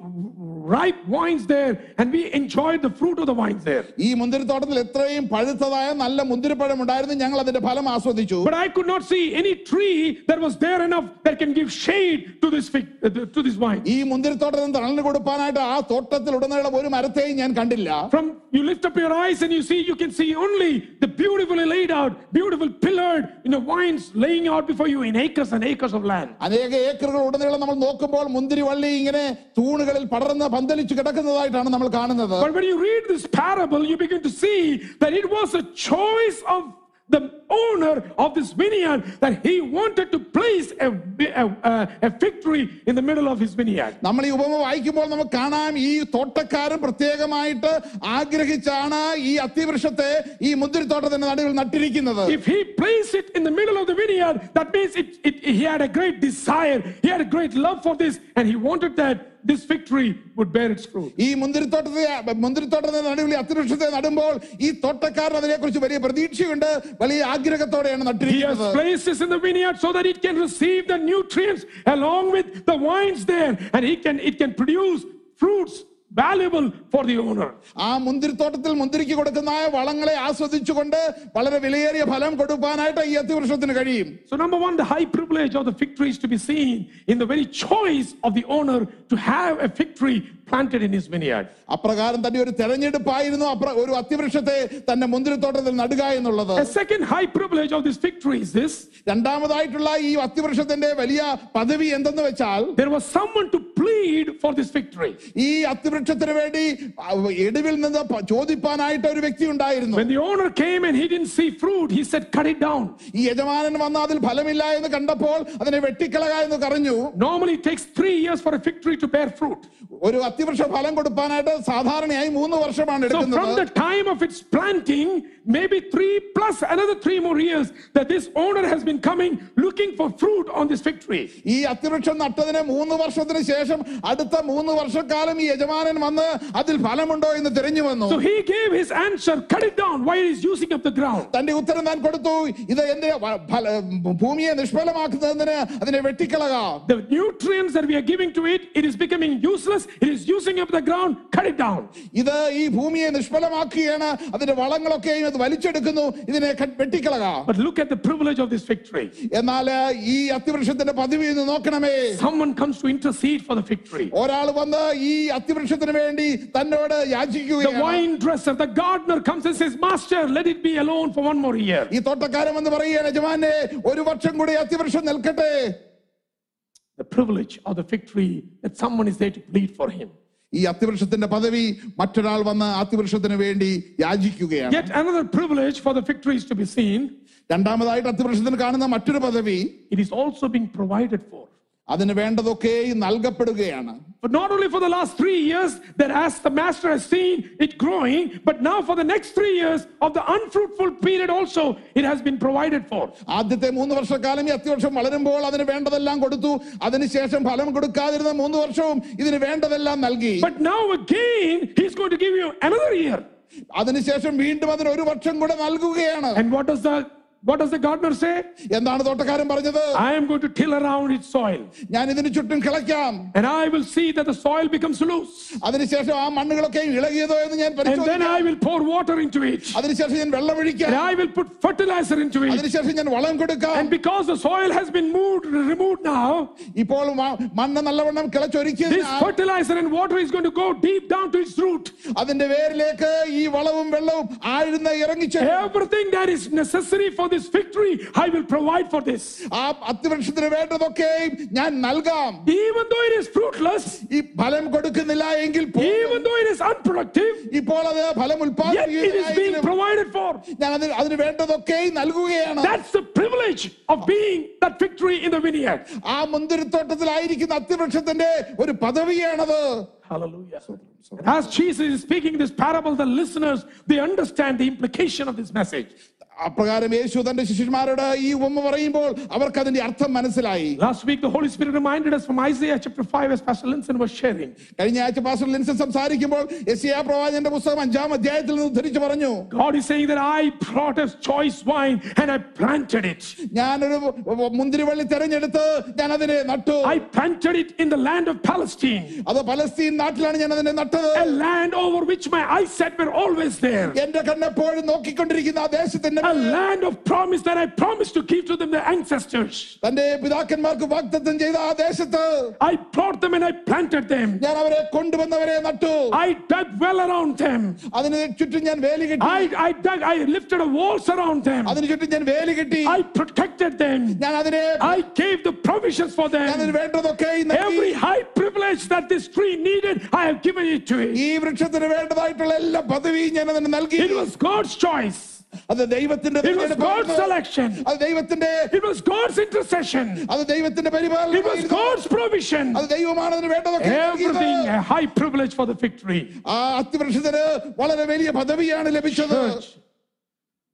ripe wines there and we enjoyed the fruit of the wines there. ഈ മുന്തിരിത്തോട്ടത്തിൽ എത്രയും പഴുത്തതായ നല്ല മുന്തിരിപ്പഴം ഉണ്ടായിരുന്നു ഞങ്ങൾ അതിന്റെ ഫലം ആസ്വദിച്ചു But I could not see any tree that was there enough that can give shade to this fig, uh, to this vine. ഈ മുന്തിരിത്തോട്ടത്തിന് തണലിന് കൊടുക്കാനായിട്ട് ആ തോട്ടത്തിൽ ഉടനീളം ഒരു മരത്തെയും ഞാൻ കണ്ടില്ല From you lift up your eyes and you see, you can see only the beautifully laid out, beautiful pillared, you know, vines laying out before you in acres and acres of land. അനേക ഏക്കറുകൾ ഉടനീളം നമ്മൾ നോക്കുമ്പോൾ മുന്തിരി വള്ളി ഇങ്ങനെ തൂണുകളിൽ പടർന്ന് പന്തലിച്ച് കിടക്കുന്നതായിട്ടാണ് നമ്മൾ കാണുന്നത് But when you read this parable, you begin to see that it was a choice of the owner of this vineyard that he wanted to place a, a, a, a fig tree in the middle of his vineyard. നമ്മൾ ഈ ഉപമ വായിക്കുമ്പോൾ നമുക്ക് കാണാം ഈ തോട്ടക്കാരൻ പ്രത്യേകമായിട്ട് ആഗ്രഹിച്ചാണ് ഈ അത്തിവൃക്ഷത്തെ ഈ മുന്തിരിത്തോട്ടത്തിന്റെ നടുവിൽ നട്ടിരിക്കുന്നത് If he placed it in the middle of the vineyard, that means it, it, he had a great desire, he had a great love for this, and he wanted that this fig tree would bear its fruit. ഈ മുന്തിരിത്തോട്ടത്തെ മുന്തിരിത്തോട്ടത്തിന്റെ നടുവിൽ ഈ അത്തിവൃക്ഷത്തെ നടുമ്പോൾ ഈ തോട്ടക്കാരൻ അതിനെക്കുറിച്ച് വലിയ പ്രതീക്ഷയുണ്ട് വലിയ ആഗ്രഹത്തോടെയാണ് He has നട്ടിരിക്കുന്നത് placed this in the vineyard so that it can receive the nutrients along with the vines there, and he can it can produce fruits valuable for the owner. ആ മുന്തിരിത്തോട്ടത്തിൽ മുന്തിരിക്ക് കൊടുക്കുന്ന വളങ്ങളെ ആസ്വദിച്ചുകൊണ്ട് വളരെ വിലയേറിയ ഫലം കൊടുക്കാനായിട്ട് ഈ അത്തിവൃക്ഷത്തിന് കഴിയും So, number one, the high privilege of the fig tree is to be seen in the very choice of the owner to have a fig tree planted in his vineyard. അപ്രകാരം തന്നെ ഒരു തെരഞ്ഞെടുപ്പായിരുന്നു അപ്ര- ഒരു അത്തിവൃക്ഷത്തെ തന്റെ മുന്തിരിത്തോട്ടത്തിൽ നടുക എന്നുള്ളത് A second high privilege of this fig tree is this രണ്ടാമതായിട്ടുള്ള ഈ അത്തിവൃക്ഷത്തിന്റെ വലിയ പദവി എന്തെന്ന് വെച്ചാൽ there was someone to plead for this fig tree. ഈ അത്തിവൃക്ഷത്തിന് വേണ്ടി എടിവിൽ നിന്ന് പ- ചോദിപ്പാനായിട്ട് ഒരു വ്യക്തി ഉണ്ടായിരുന്നു When the owner came and he didn't see fruit, he said, Cut it down. ഈ യജമാനൻ വന്ന അതിൽ ഫലമില്ല എന്ന് കണ്ടപ്പോൾ അതിനെ വെട്ടിക്കളക എന്ന് പറഞ്ഞു Normally, it takes three years for a fig tree to bear fruit. ഒരു അത്തിവൃക്ഷ ഫലം കൊടുക്കാനായിട്ട് സാധാരണയായി മൂന്ന് വർഷമാണ് So, from എടുക്കുന്നത് the time of its planting, maybe three plus another three more years, that this owner has been coming looking for fruit on this fig tree. ഈ അത്തിവൃക്ഷം നട്ടതിന് മൂന്ന് വർഷത്തിന് ശേഷം അതിനുശേഷം അടുത്ത മൂന്ന് വർഷക്കാലം ഈ യജമാനൻ വന്ന് അതിൽ ഫലമുണ്ടോ എന്ന് തിരഞ്ഞു വന്നു So he gave his answer, cut it down while he's using up the ground. തന്റെ ഉത്തരം താൻ കൊടുത്തു ഇത് എന്റെ വ- ഫല- ഭൂമിയെ നിഷ്ഫലമാക്കുന്നതിന് അതിനെ വെട്ടിക്കളക The nutrients that we are giving to it, it is becoming useless. It is using up the ground. Cut it down. ഇത് ഈ ഭൂമിയെ നിഷ്ഫലമാക്കുകയാണ് അതിന്റെ വളങ്ങളൊക്കെയും അത് വലിച്ചെടുക്കുന്നു ഇതിനെ ക- വെട്ടിക്കളക But look at the privilege of this victory. എന്നാൽ ഈ അത്തിവൃക്ഷത്തിന്റെ പതിവ് ഇന്ന് നോക്കണമേ Someone comes to intercede for the victory. ഒരാൾ വന്ന് ഈ അത്തിവൃക്ഷത്തിന് വേണ്ടി തന്നോട് The യാചിക്കുകയാണ് wine dresser, the gardener comes and says, Master, let it be alone for one more year. ഈ തോട്ടക്കാരൻ എന്ന് പറയുകയാണ് യജമാനെ ഒരു വർഷം കൂടി അത്തിവൃക്ഷം നിൽക്കട്ടെ The privilege of the victory that someone is there to plead for him. ഈ അത്തിവൃക്ഷത്തിന്റെ പദവി മറ്റൊരാൾ വന്ന് അത്തിവൃക്ഷത്തിന് വേണ്ടി യാചിക്കുകയാണ് Yet another privilege for the victory is to be seen. രണ്ടാമതായിട്ട് അത്തിവൃക്ഷത്തിന് കാണുന്ന മറ്റൊരു പദവി It is also being provided for. അതിന് വേണ്ടതൊക്കെ നൽകപ്പെടുകയാണ് But not only for the last three years, that as the master has seen it growing, but now for the next three years of the unfruitful period also, it has been provided for. ആദ്യത്തെ മൂന്ന് വർഷക്കാലം ഈ അത്തിവർഷം വളരുമ്പോൾ അതിന് വേണ്ടതെല്ലാം കൊടുത്തു അതിനുശേഷം ഫലം കൊടുക്കാതിരുന്ന മൂന്ന് വർഷവും ഇതിന് വേണ്ടതെല്ലാം നൽകി But now again, he's going to give you another year. അതിനുശേഷം വീണ്ടും അതിന് ഒരു വർഷം കൂടെ നൽകുകയാണ് And what does the what does the gardener say? എന്താണ് തോട്ടക്കാരൻ പറഞ്ഞത് I am going to till around its soil, ഞാൻ ഇതിന് ചുറ്റും കിളയ്ക്കാം and I will see that the soil becomes loose. അതിനുശേഷം ആ മണ്ണുകളൊക്കെ ഇളകിയതോ എന്ന് ഞാൻ And then പരിശോധിക്കാം I will pour water into it. അതിനുശേഷം ഞാൻ വെള്ളമൊഴിക്കാം And I will put fertilizer into it. അതിനുശേഷം ഞാൻ വളം കൊടുക്കാം And because the soil has been moved, removed now, ഇപ്പോൾ മ- മണ്ണ് നല്ലവണ്ണം കിളച്ചൊരുക്കിയതിനാൽ this fertilizer and water is going to go deep down to its root. അതിന്റെ വേരിലേക്ക് ഈ വളവും വെള്ളവും ആഴ്ന്ന ഇറങ്ങിച്ച് Everything that is necessary for this victory, I will provide for this. ആ അത്തിവൃക്ഷത്തിന് വേണ്ടതൊക്കെ ഞാൻ നൽകാം Even though it is fruitless, ഈ ഫലം കൊടുക്കുന്നില്ല എങ്കിൽ പോലും even though it is unproductive, ഇപ്പോൾ അത് ഫലം yet it is being ഉൽപ്പാദിപ്പിക്കുകയാണെങ്കിലും provided for. ഞാൻ അതിന് അതിന് വേണ്ടതൊക്കെ നൽകുകയാണ് That's the privilege of being that victory in the vineyard. ആ മുന്തിരിത്തോട്ടത്തിലായിരിക്കുന്ന അത്തിവൃക്ഷത്തിന്റെ ഒരു പദവിയാണത് Hallelujah. And as Jesus is speaking this parable, the listeners they understand the implication of this message. അപ്രകാരം യേശു തന്റെ ശിഷ്യന്മാരോട് ഈ ഉപമ പറയുമ്പോൾ അവർക്ക് അതിന്റെ അർത്ഥം മനസ്സിലായി Last week, the Holy Spirit reminded us from Isaiah chapter 5, as Pastor Linson was sharing. കഴിഞ്ഞ ആഴ്ച പാസ്റ്റർ ലിൻസൺ സംസാരിക്കുമ്പോൾ യെശയ്യാ പ്രവാചകന്റെ പുസ്തകം അഞ്ചാം അധ്യായത്തിൽ നിന്ന് ഉദ്ധരിച്ചു പറഞ്ഞു God is saying that I brought a choice wine and I planted it. ഞാനൊരു മുന്തിരിവള്ളി തെരഞ്ഞെടുത്ത് ഞാൻ അതിനെ നട്ടു I planted it in the land of Palestine, അത് പലസ്തീൻ നാട്ടിലാണ് ഞാൻ അതിനെ നട്ടത് a land over which my eyesight were always there. എന്റെ കണ്ണെപ്പോഴും നോക്കിക്കൊണ്ടിരിക്കുന്ന ആ ദേശത്തിന്റെ A land of promise that I promised to give to them, the ancestors. തന്റെ പിതാക്കന്മാർക്ക് വാഗ്ദത്തം ചെയ്ത ആ ദേശത്ത് I brought them and I planted them. ഞാൻ അവരെ കൊണ്ടുവന്നവരെ നട്ടു I dug well around them. അതിന് ചുറ്റും ഞാൻ വേലി കെട്ടി I, I dug, I lifted a walls around them. അതിന് ചുറ്റും ഞാൻ വേലി കെട്ടി I protected them. ഞാൻ അതിനെ I gave the provisions for ഞാൻ അതിന് them. വേണ്ടതൊക്കെ നൽകി. Every high privilege that this tree needed, I have given it to it. ഈ വൃക്ഷത്തിന് വേണ്ടതായിട്ടുള്ള എല്ലാ പദവിയും ഞാൻ അതിന് നൽകി It was God's choice. അത് ദൈവത്തിന്റെ It was God's തിരഞ്ഞെടുപ്പായിരുന്നു. selection. അത് ദൈവത്തിന്റെ It was God's intercession. അത് ദൈവത്തിന്റെ It was പരിപാലനമായിരുന്നു. God's provision. അത് ദൈവമാണ് അതിന് വേണ്ടതൊക്കെ നൽകിയത്. Everything a high privilege for the victory. ആ അത്തിവൃക്ഷത്തിന് വളരെ വലിയ പദവിയാണ് ലഭിച്ചത് Church,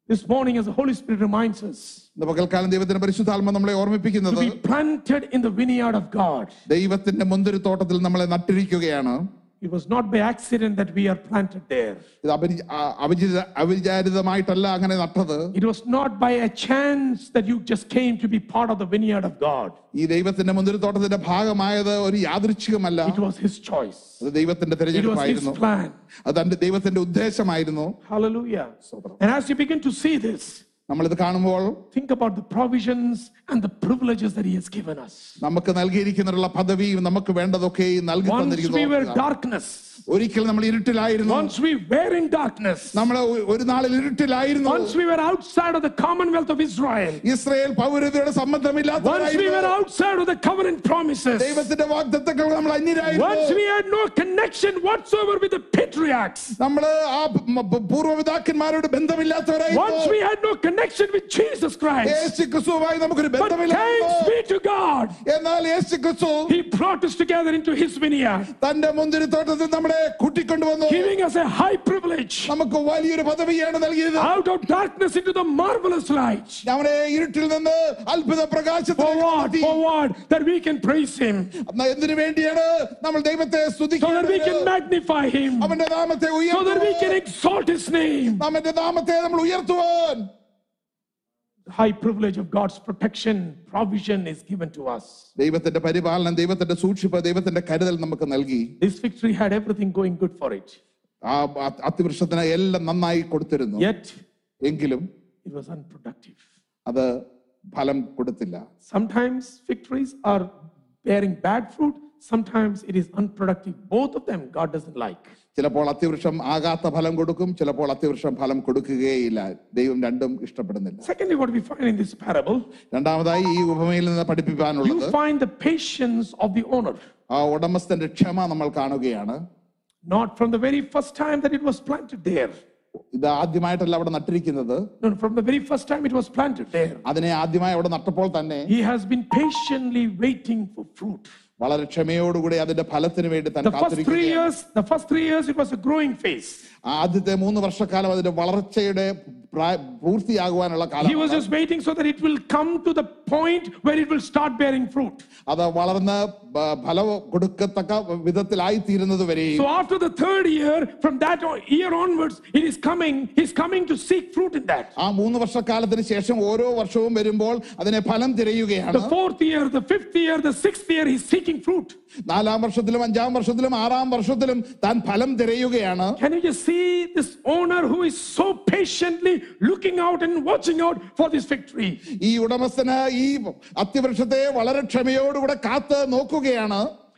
this morning, as the Holy Spirit reminds us, ഇന്ന് പകൽക്കാലം ദൈവത്തിന്റെ പരിശുദ്ധാത്മ നമ്മളെ to ഓർമ്മിപ്പിക്കുന്നത് be planted in the vineyard of God. ദൈവത്തിന്റെ മുന്തിരിത്തോട്ടത്തിൽ നമ്മളെ നട്ടിരിക്കുകയാണ് It was not by accident that we are planted there. ഇത് അപരി- ആ- അവിചിത അവിചാരിതമായിട്ടല്ല അങ്ങനെ നട്ടത് It was not by a chance that you just came to be part of the vineyard of God. ഈ ദൈവത്തിന്റെ മുന്തിരിത്തോട്ടത്തിന്റെ ഭാഗമായത് ഒരു യാദൃച്ഛികമല്ല It was His choice. അത് ദൈവത്തിന്റെ It was His തിരഞ്ഞെടുപ്പായിരുന്നു plan. അത് തന്റെ ദൈവത്തിന്റെ ഉദ്ദേശമായിരുന്നു Hallelujah. And as you begin to see this, നമ്മളിത് കാണുമ്പോൾ think about the provisions and the privileges that He has given us. നമുക്ക് നൽകിയിരിക്കുന്നുള്ള പദവിയും നമുക്ക് വേണ്ടതൊക്കെ നൽകി Once we were തന്നിരിക്കുന്നു darkness, ഒരിക്കൽ നമ്മൾ ഇരുട്ടിലായിരുന്നു once we were in darkness, നമ്മൾ ഒ- ഒരു നാളിൽ ഇരുട്ടിലായിരുന്നു once we were outside of the commonwealth of Israel, Israel പൗരതയുടെ once we were സംബന്ധമില്ലാത്ത outside of the covenant promises, ദൈവത്തിന്റെ വാഗ്ദത്തങ്ങൾ നമ്മൾ അന്യരായിരുന്നു once we had no connection whatsoever with the pit patriarchs. നമ്മള് ആ മ- പ- പൂർവ്വപിതാക്കന്മാരോട് ബന്ധമില്ലാത്തവരായി Once we had no connection with Jesus Christ. യേശു ക്രിസ്തുവുമായി നമുക്കൊരു But ബന്ധമില്ലായിരുന്നു thanks be to God. എന്നാൽ യേശു ക്രിസ്തു He brought us together into his vineyard, തന്റെ മുന്തിരിത്തോട്ടത്തിൽ നമ്മളെ കൂട്ടിക്കൊണ്ടുവന്നു giving us a high privilege നമുക്ക് വലിയൊരു പദവിയാണ് നൽകിയത് out of darkness into the marvelous light. നമ്മുടെ ഇരുട്ടിൽ നിന്ന് അത്ഭുത For what? പ്രകാശത്തിൽ For what? That we can praise him, എന്തിനു വേണ്ടിയാണ് നമ്മൾ ദൈവത്തെ so that we can സ്തുതിക്കുന്നത് magnify him, അവന്റെ നാമത്തെ so that we can ഉയർത്തുവാൻ exalt his name. അവന്റെ നാമത്തെ നമ്മൾ ഉയർത്തുവാൻ The high privilege of God's protection, provision is given to us. ദൈവത്തിന്റെ പരിപാലനം ദൈവത്തിന്റെ സൂക്ഷിപ്പ് ദൈവത്തിന്റെ കരുതൽ നമുക്ക് നൽകി This victory had everything going good for it, ആ അ- അത്തിവൃക്ഷത്തിന് എല്ലാം നന്നായി കൊടുത്തിരുന്നു yet എങ്കിലും it was unproductive. അത് ഫലം കൊടുത്തില്ല Sometimes victories are bearing bad fruit, sometimes it is unproductive. Both of them God doesn't like. ചിലപ്പോൾ അത്തിവൃക്ഷം ആകാത്ത ഫലം കൊടുക്കും ചിലപ്പോൾ അത്തിവൃക്ഷം ഫലം കൊടുക്കുകയില്ല ദൈവം രണ്ടും ഇഷ്ടപ്പെടുന്നില്ല Secondly, what we find in this parable, രണ്ടാമതായി ഈ ഉപമയിൽ നിന്ന് പഠിപ്പിക്കാനുള്ളത് you find the patience of the owner. ആ ഉടമസ്ഥന്റെ ക്ഷമ നമ്മൾ കാണുകയാണ് Not from the very first time that it was planted there. ഇത് ആദ്യമായിട്ടല്ല അവിടെ നട്ടിരിക്കുന്നത് No, no, from the very first time it was planted there. അതിനെ ആദ്യമായി അവിടെ നട്ടപ്പോൾ തന്നെ He has been patiently waiting for fruit. വളരെ ക്ഷമയോടുകൂടി അതിന്റെ ഫലത്തിന് വേണ്ടി താൻ The first three കാത്തിരിക്കുകയാണ് years, the first three years, it was a growing phase. ആദ്യത്തെ മൂന്ന് വർഷക്കാലം അതിന്റെ വളർച്ചയുടെ പ്രായ- പൂർത്തിയാകുവാനുള്ള He കാലം was just waiting so that it will come to the point where it will start bearing fruit. അത് വളർന്ന് ബ- ഫലം കൊടുക്കത്തക്ക വിധത്തിലായി തീരുന്നത് വരെയും So after the third year, from that o- year onwards, it is coming, he's coming to seek fruit in that. ആ മൂന്ന് വർഷക്കാലത്തിന് ശേഷം ഓരോ വർഷവും വരുമ്പോൾ അതിനെ ഫലം തിരയുകയാണ് The fourth year, the fifth year, the sixth year, he's seeking fruit. നാലാം വർഷത്തിലും അഞ്ചാം വർഷത്തിലും ആറാം വർഷത്തിലും താൻ ഫലം തിരയുകയാണ് Can you just see this owner who is so patiently looking out and watching out for this victory? ഈ ഉടമസ്ഥന് ഈ അത്തിവൃക്ഷത്തെ വളരെ ക്ഷമയോടുകൂടെ കാത്ത് നോക്കുകയാണ്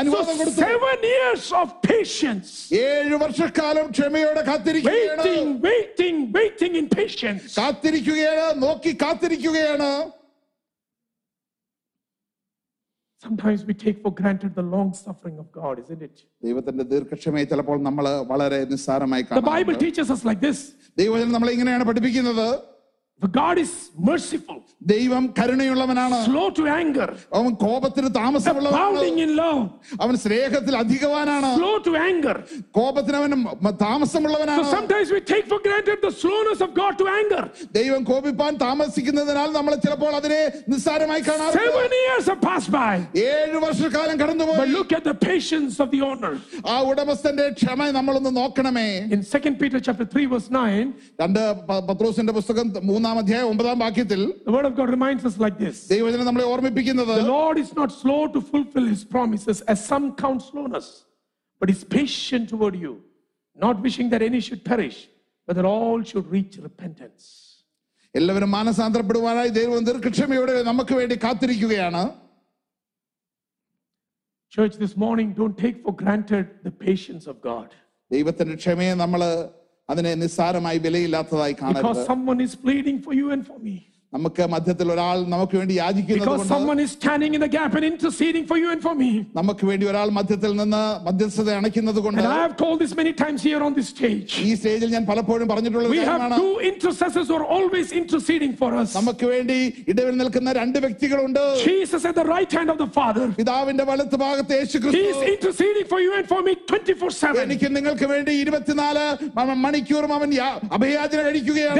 അനുവാദം കൊടുത്തു seven years of patience, ഏഴു വർഷക്കാലം ക്ഷമയോടെ കാത്തിരിക്കുകയാണ് waiting, waiting, waiting in patience. കാത്തിരിക്കുകയാണ് നോക്കി കാത്തിരിക്കുകയാണ് Sometimes we take for granted the long suffering of God, isn't it? ദൈവത്തിന്റെ ദീർഘക്ഷമയെ ചിലപ്പോൾ നമ്മൾ വളരെ നിസ്സാരമായി The Bible കാണാം teaches us like this ദൈവജനം നമ്മളെ ഇങ്ങനെയാണ് പഠിപ്പിക്കുന്നത് For God is merciful, ദൈവം കരുണയുള്ളവനാണ് slow to anger, അവൻ കോപത്തിന് താമസമുള്ളവനാണ് abounding in love, അവൻ സ്നേഹത്തിൽ അധികവാനാണ് slow to anger. കോപത്തിന് അവൻ മ- So താമസമുള്ളവനാണ് sometimes we take for granted the slowness of God to anger. ദൈവം കോപിപ്പാൻ താമസിക്കുന്നതിനാൽ നമ്മൾ ചിലപ്പോൾ അതിനെ നിസ്സാരമായി കാണാറുണ്ട് Seven years have passed by. ഏഴു വർഷക്കാലം But കടന്നുപോയി look at the patience of the owner. ആ ഉടമസ്ഥന്റെ ക്ഷമ നമ്മളൊന്ന് നോക്കണമേ In 2 Peter chapter 3, verse 9, രണ്ട് പ- പത്രോസിന്റെ പുസ്തകം മൂന്നാം അധ്യായം ഒമ്പതാം വാക്യത്തിൽ the word of God reminds us like this. ദൈവജനം നമ്മളെ ഓർമ്മിപ്പിക്കുന്നത് The Lord is not slow to fulfill his promises, as some count slowness, but is patient toward you, not wishing that any should perish, but that all should reach repentance. എല്ലാവരും മാനസാന്തരപ്പെടുവാനായി ദൈവം ദീർഘക്ഷമയോടെ നമുക്ക് വേണ്ടി കാത്തിരിക്കുകയാണ് Church, this morning, don't take for granted the patience of God. ദൈവത്തിന്റെ ക്ഷമയെ നമ്മൾ അതിനെ നിസ്സാരമായി വിലയില്ലാത്തതായി Because കാണരുത് someone is pleading for you and for me. നമുക്ക് മധ്യത്തിൽ ഒരാൾ നമുക്ക് വേണ്ടി യാചിക്കുന്നത് Because കൊണ്ട് someone is standing in the gap and interceding for you and for me. നമുക്ക് വേണ്ടി ഒരാൾ മധ്യത്തിൽ നിന്ന് മധ്യസ്ഥത അണയ്ക്കുന്നത് കൊണ്ട് And I have told this many times here on this stage. ഈ സ്റ്റേജിൽ ഞാൻ പലപ്പോഴും പറഞ്ഞിട്ടുള്ള ഒരു We have കാര്യമാണ് two intercessors who are always interceding for us. നമുക്ക് വേണ്ടി ഇടവിൽ നിൽക്കുന്ന രണ്ട് വ്യക്തികളുണ്ട് Jesus at the right hand of the Father. പിതാവിന്റെ വലത്ത് ഭാഗത്ത് യേശു He is ക്രിസ്തു interceding for you and for me 24 7. എനിക്ക് നിങ്ങൾക്ക് വേണ്ടി ഇരുപത്തിനാല് മ- മണിക്കൂറും അവൻ യാ- അഭയാചന കഴിക്കുകയാണ്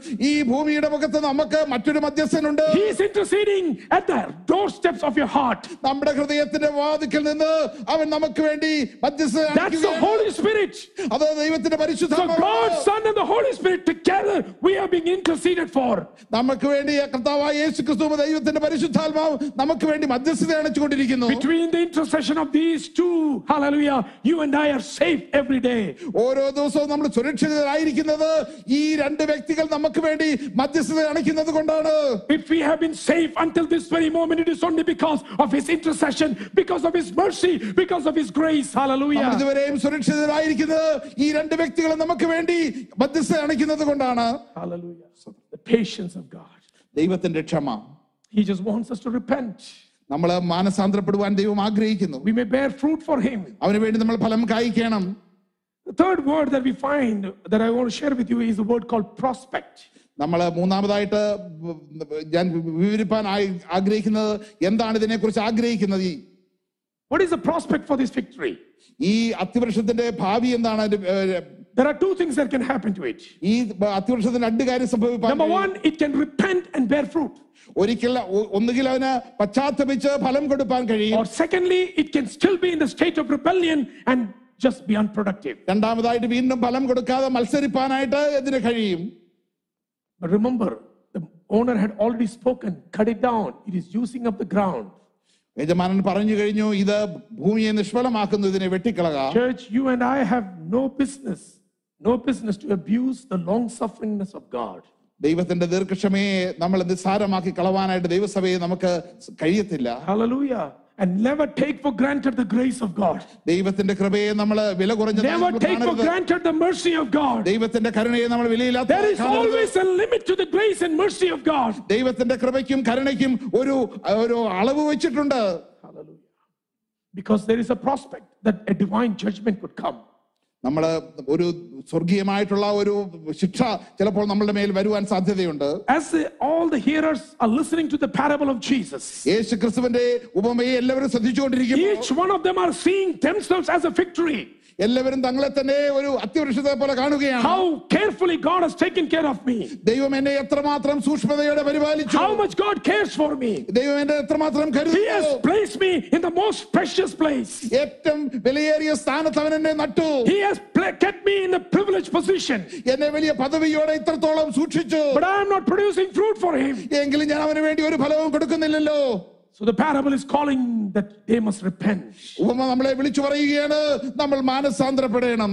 There is another intercessor on the face of this earth. ഈ ഭൂമിയുടെ മുഖത്ത് നമുക്ക് മറ്റൊരു മധ്യസ്ഥനുണ്ട് He is interceding at the doorsteps of your heart. നമ്മുടെ ഹൃദയത്തിന്റെ വാതിക്കൽ നിന്ന് അവൻ നമുക്ക് വേണ്ടി മധ്യസ്ഥ That's the Holy Spirit. അത് ദൈവത്തിന്റെ So പരിശുദ്ധ God, Son, and the Holy Spirit together, we are being interceded for. നമുക്ക് വേണ്ടി കർത്താവായ യേശു ക്രിസ്തു ദൈവത്തിന്റെ പരിശുദ്ധാത്മാവ് നമുക്ക് വേണ്ടി മധ്യസ്ഥത അണച്ചുകൊണ്ടിരിക്കുന്നു Between the intercession of these two, hallelujah, you and I are safe every day. ഓരോ ദിവസവും നമ്മൾ സുരക്ഷിതരായിരിക്കുന്നത് ഈ രണ്ട് വ്യക്തികൾ നമുക്ക് വേണ്ടി മധ്യസ്ഥത അണയ്ക്കുന്നത് കൊണ്ടാണ് If we have been safe until this very moment, it is only because of His intercession, because of His mercy, because of His grace. നമ്മൾ Hallelujah. ഇതുവരെയും സുരക്ഷിതരായിരിക്കുന്നത് ഈ രണ്ട് വ്യക്തികൾ നമുക്ക് വേണ്ടി മധ്യസ്ഥത അണയ്ക്കുന്നത് കൊണ്ടാണ് Hallelujah. The patience of God. ദൈവത്തിന്റെ ക്ഷമ He just wants us to repent. നമ്മൾ മാനസാന്തരപ്പെടുവാൻ ദൈവം ആഗ്രഹിക്കുന്നു We may bear fruit for Him. അവന് വേണ്ടി നമ്മൾ ഫലം കായ്ക്കണം The third word that we find that I want to share with you is a word called prospect. നമ്മൾ മൂന്നാമതായിട്ട് ഞാൻ വിവരിപ്പാൻ ആയി- ആഗ്രഹിക്കുന്നത് എന്താണ് ഇതിനെക്കുറിച്ച് ആഗ്രഹിക്കുന്നത് ഈ What is the prospect for this victory? ഈ അത്തിവൃക്ഷത്തിന്റെ ഭാവി എന്താണ് അതിന്റെ, ഏഹ്, There are two things that can happen to it. ഈ അത്തിവൃക്ഷത്തിന് രണ്ട് കാര്യം സംഭവിപ്പാൻ Number one, it can repent and bear fruit. ഒരിക്കൽ ഒ- ഒന്നുകിൽ അവന് പശ്ചാത്തപിച്ച് ഫലം കൊടുപ്പാൻ കഴിയും Or secondly, it can still be in the state of rebellion and just be unproductive. രണ്ടാമതായിട്ട് വീണ്ടും ഫലം കൊടുക്കാതെ മത്സരിപ്പാനായിട്ട് ഇതിന് കഴിയും But remember, the owner had already spoken, cut it down. It is using up the ground. യജമാനൻ പറഞ്ഞു കഴിഞ്ഞു ഇത് ഭൂമിയെ നിഷ്ഫലമാക്കുന്നു ഇതിനെ വെട്ടിക്കളക Church, you and I have no business, no business to abuse the long sufferingness of God. ദൈവത്തിന്റെ ദീർഘക്ഷമയെ നമ്മൾ നിസ്സാരമാക്കി കളവാനായിട്ട് ദൈവസഭയെ നമുക്ക് കഴിയത്തില്ല Hallelujah. And never take for granted the grace of God. ദൈവത്തിന്റെ കൃപയെ നമ്മൾ വില കുറഞ്ഞ Never take for granted the mercy of God. ദൈവത്തിന്റെ കരുണയെ നമ്മൾ വിലയില്ലാത്ത There is always a limit to the grace and mercy of God. ദൈവത്തിന്റെ കൃപയ്ക്കും കരുണയ്ക്കും ഒരു ഒരു അളവ് വെച്ചിട്ടുണ്ട് Hallelujah. Because there is a prospect that a divine judgment could come. നമ്മൾ ഒരു സ്വർഗീയമായിട്ടുള്ള ഒരു ശിക്ഷ ചിലപ്പോൾ നമ്മുടെ മേൽ വരുവാൻ സാധ്യതയുണ്ട് As all the hearers are listening to the parable of Jesus, യേശുക്രിസ്തുവിന്റെ ഉപമയെ എല്ലാവരും ശ്രദ്ധിച്ചുകൊണ്ടിരിക്കുന്നു each one of them are seeing themselves as a victory. എല്ലാവരും തങ്ങളെ തന്നെ ഒരു അത്യവൃക്ഷത്തെ പോലെ കാണുകയാണ് How carefully God has taken care of me. ദൈവം എന്നെ എത്രമാത്രം സൂക്ഷ്മതയോടെ പരിപാലിച്ചു How much God cares for me. ദൈവം എന്നെ എത്രമാത്രം He കരുതി has placed me in the most precious place. ഏറ്റവും വിലയേറിയ സ്ഥാനത്ത് അവൻ എന്നെ നട്ടു He has pla- kept me in a privileged position. എന്നെ വലിയ പദവിയോടെ ഇത്രത്തോളം സൂക്ഷിച്ചു But I am not producing fruit for him. എങ്കിലും ഞാൻ അവന് വേണ്ടി ഒരു ഫലവും കൊടുക്കുന്നില്ലല്ലോ So the parable is calling that they must repent. ഉപമ നമ്മളെ വിളിച്ചു പറയുകയാണ് നമ്മൾ മാനസാന്തരപ്പെടണം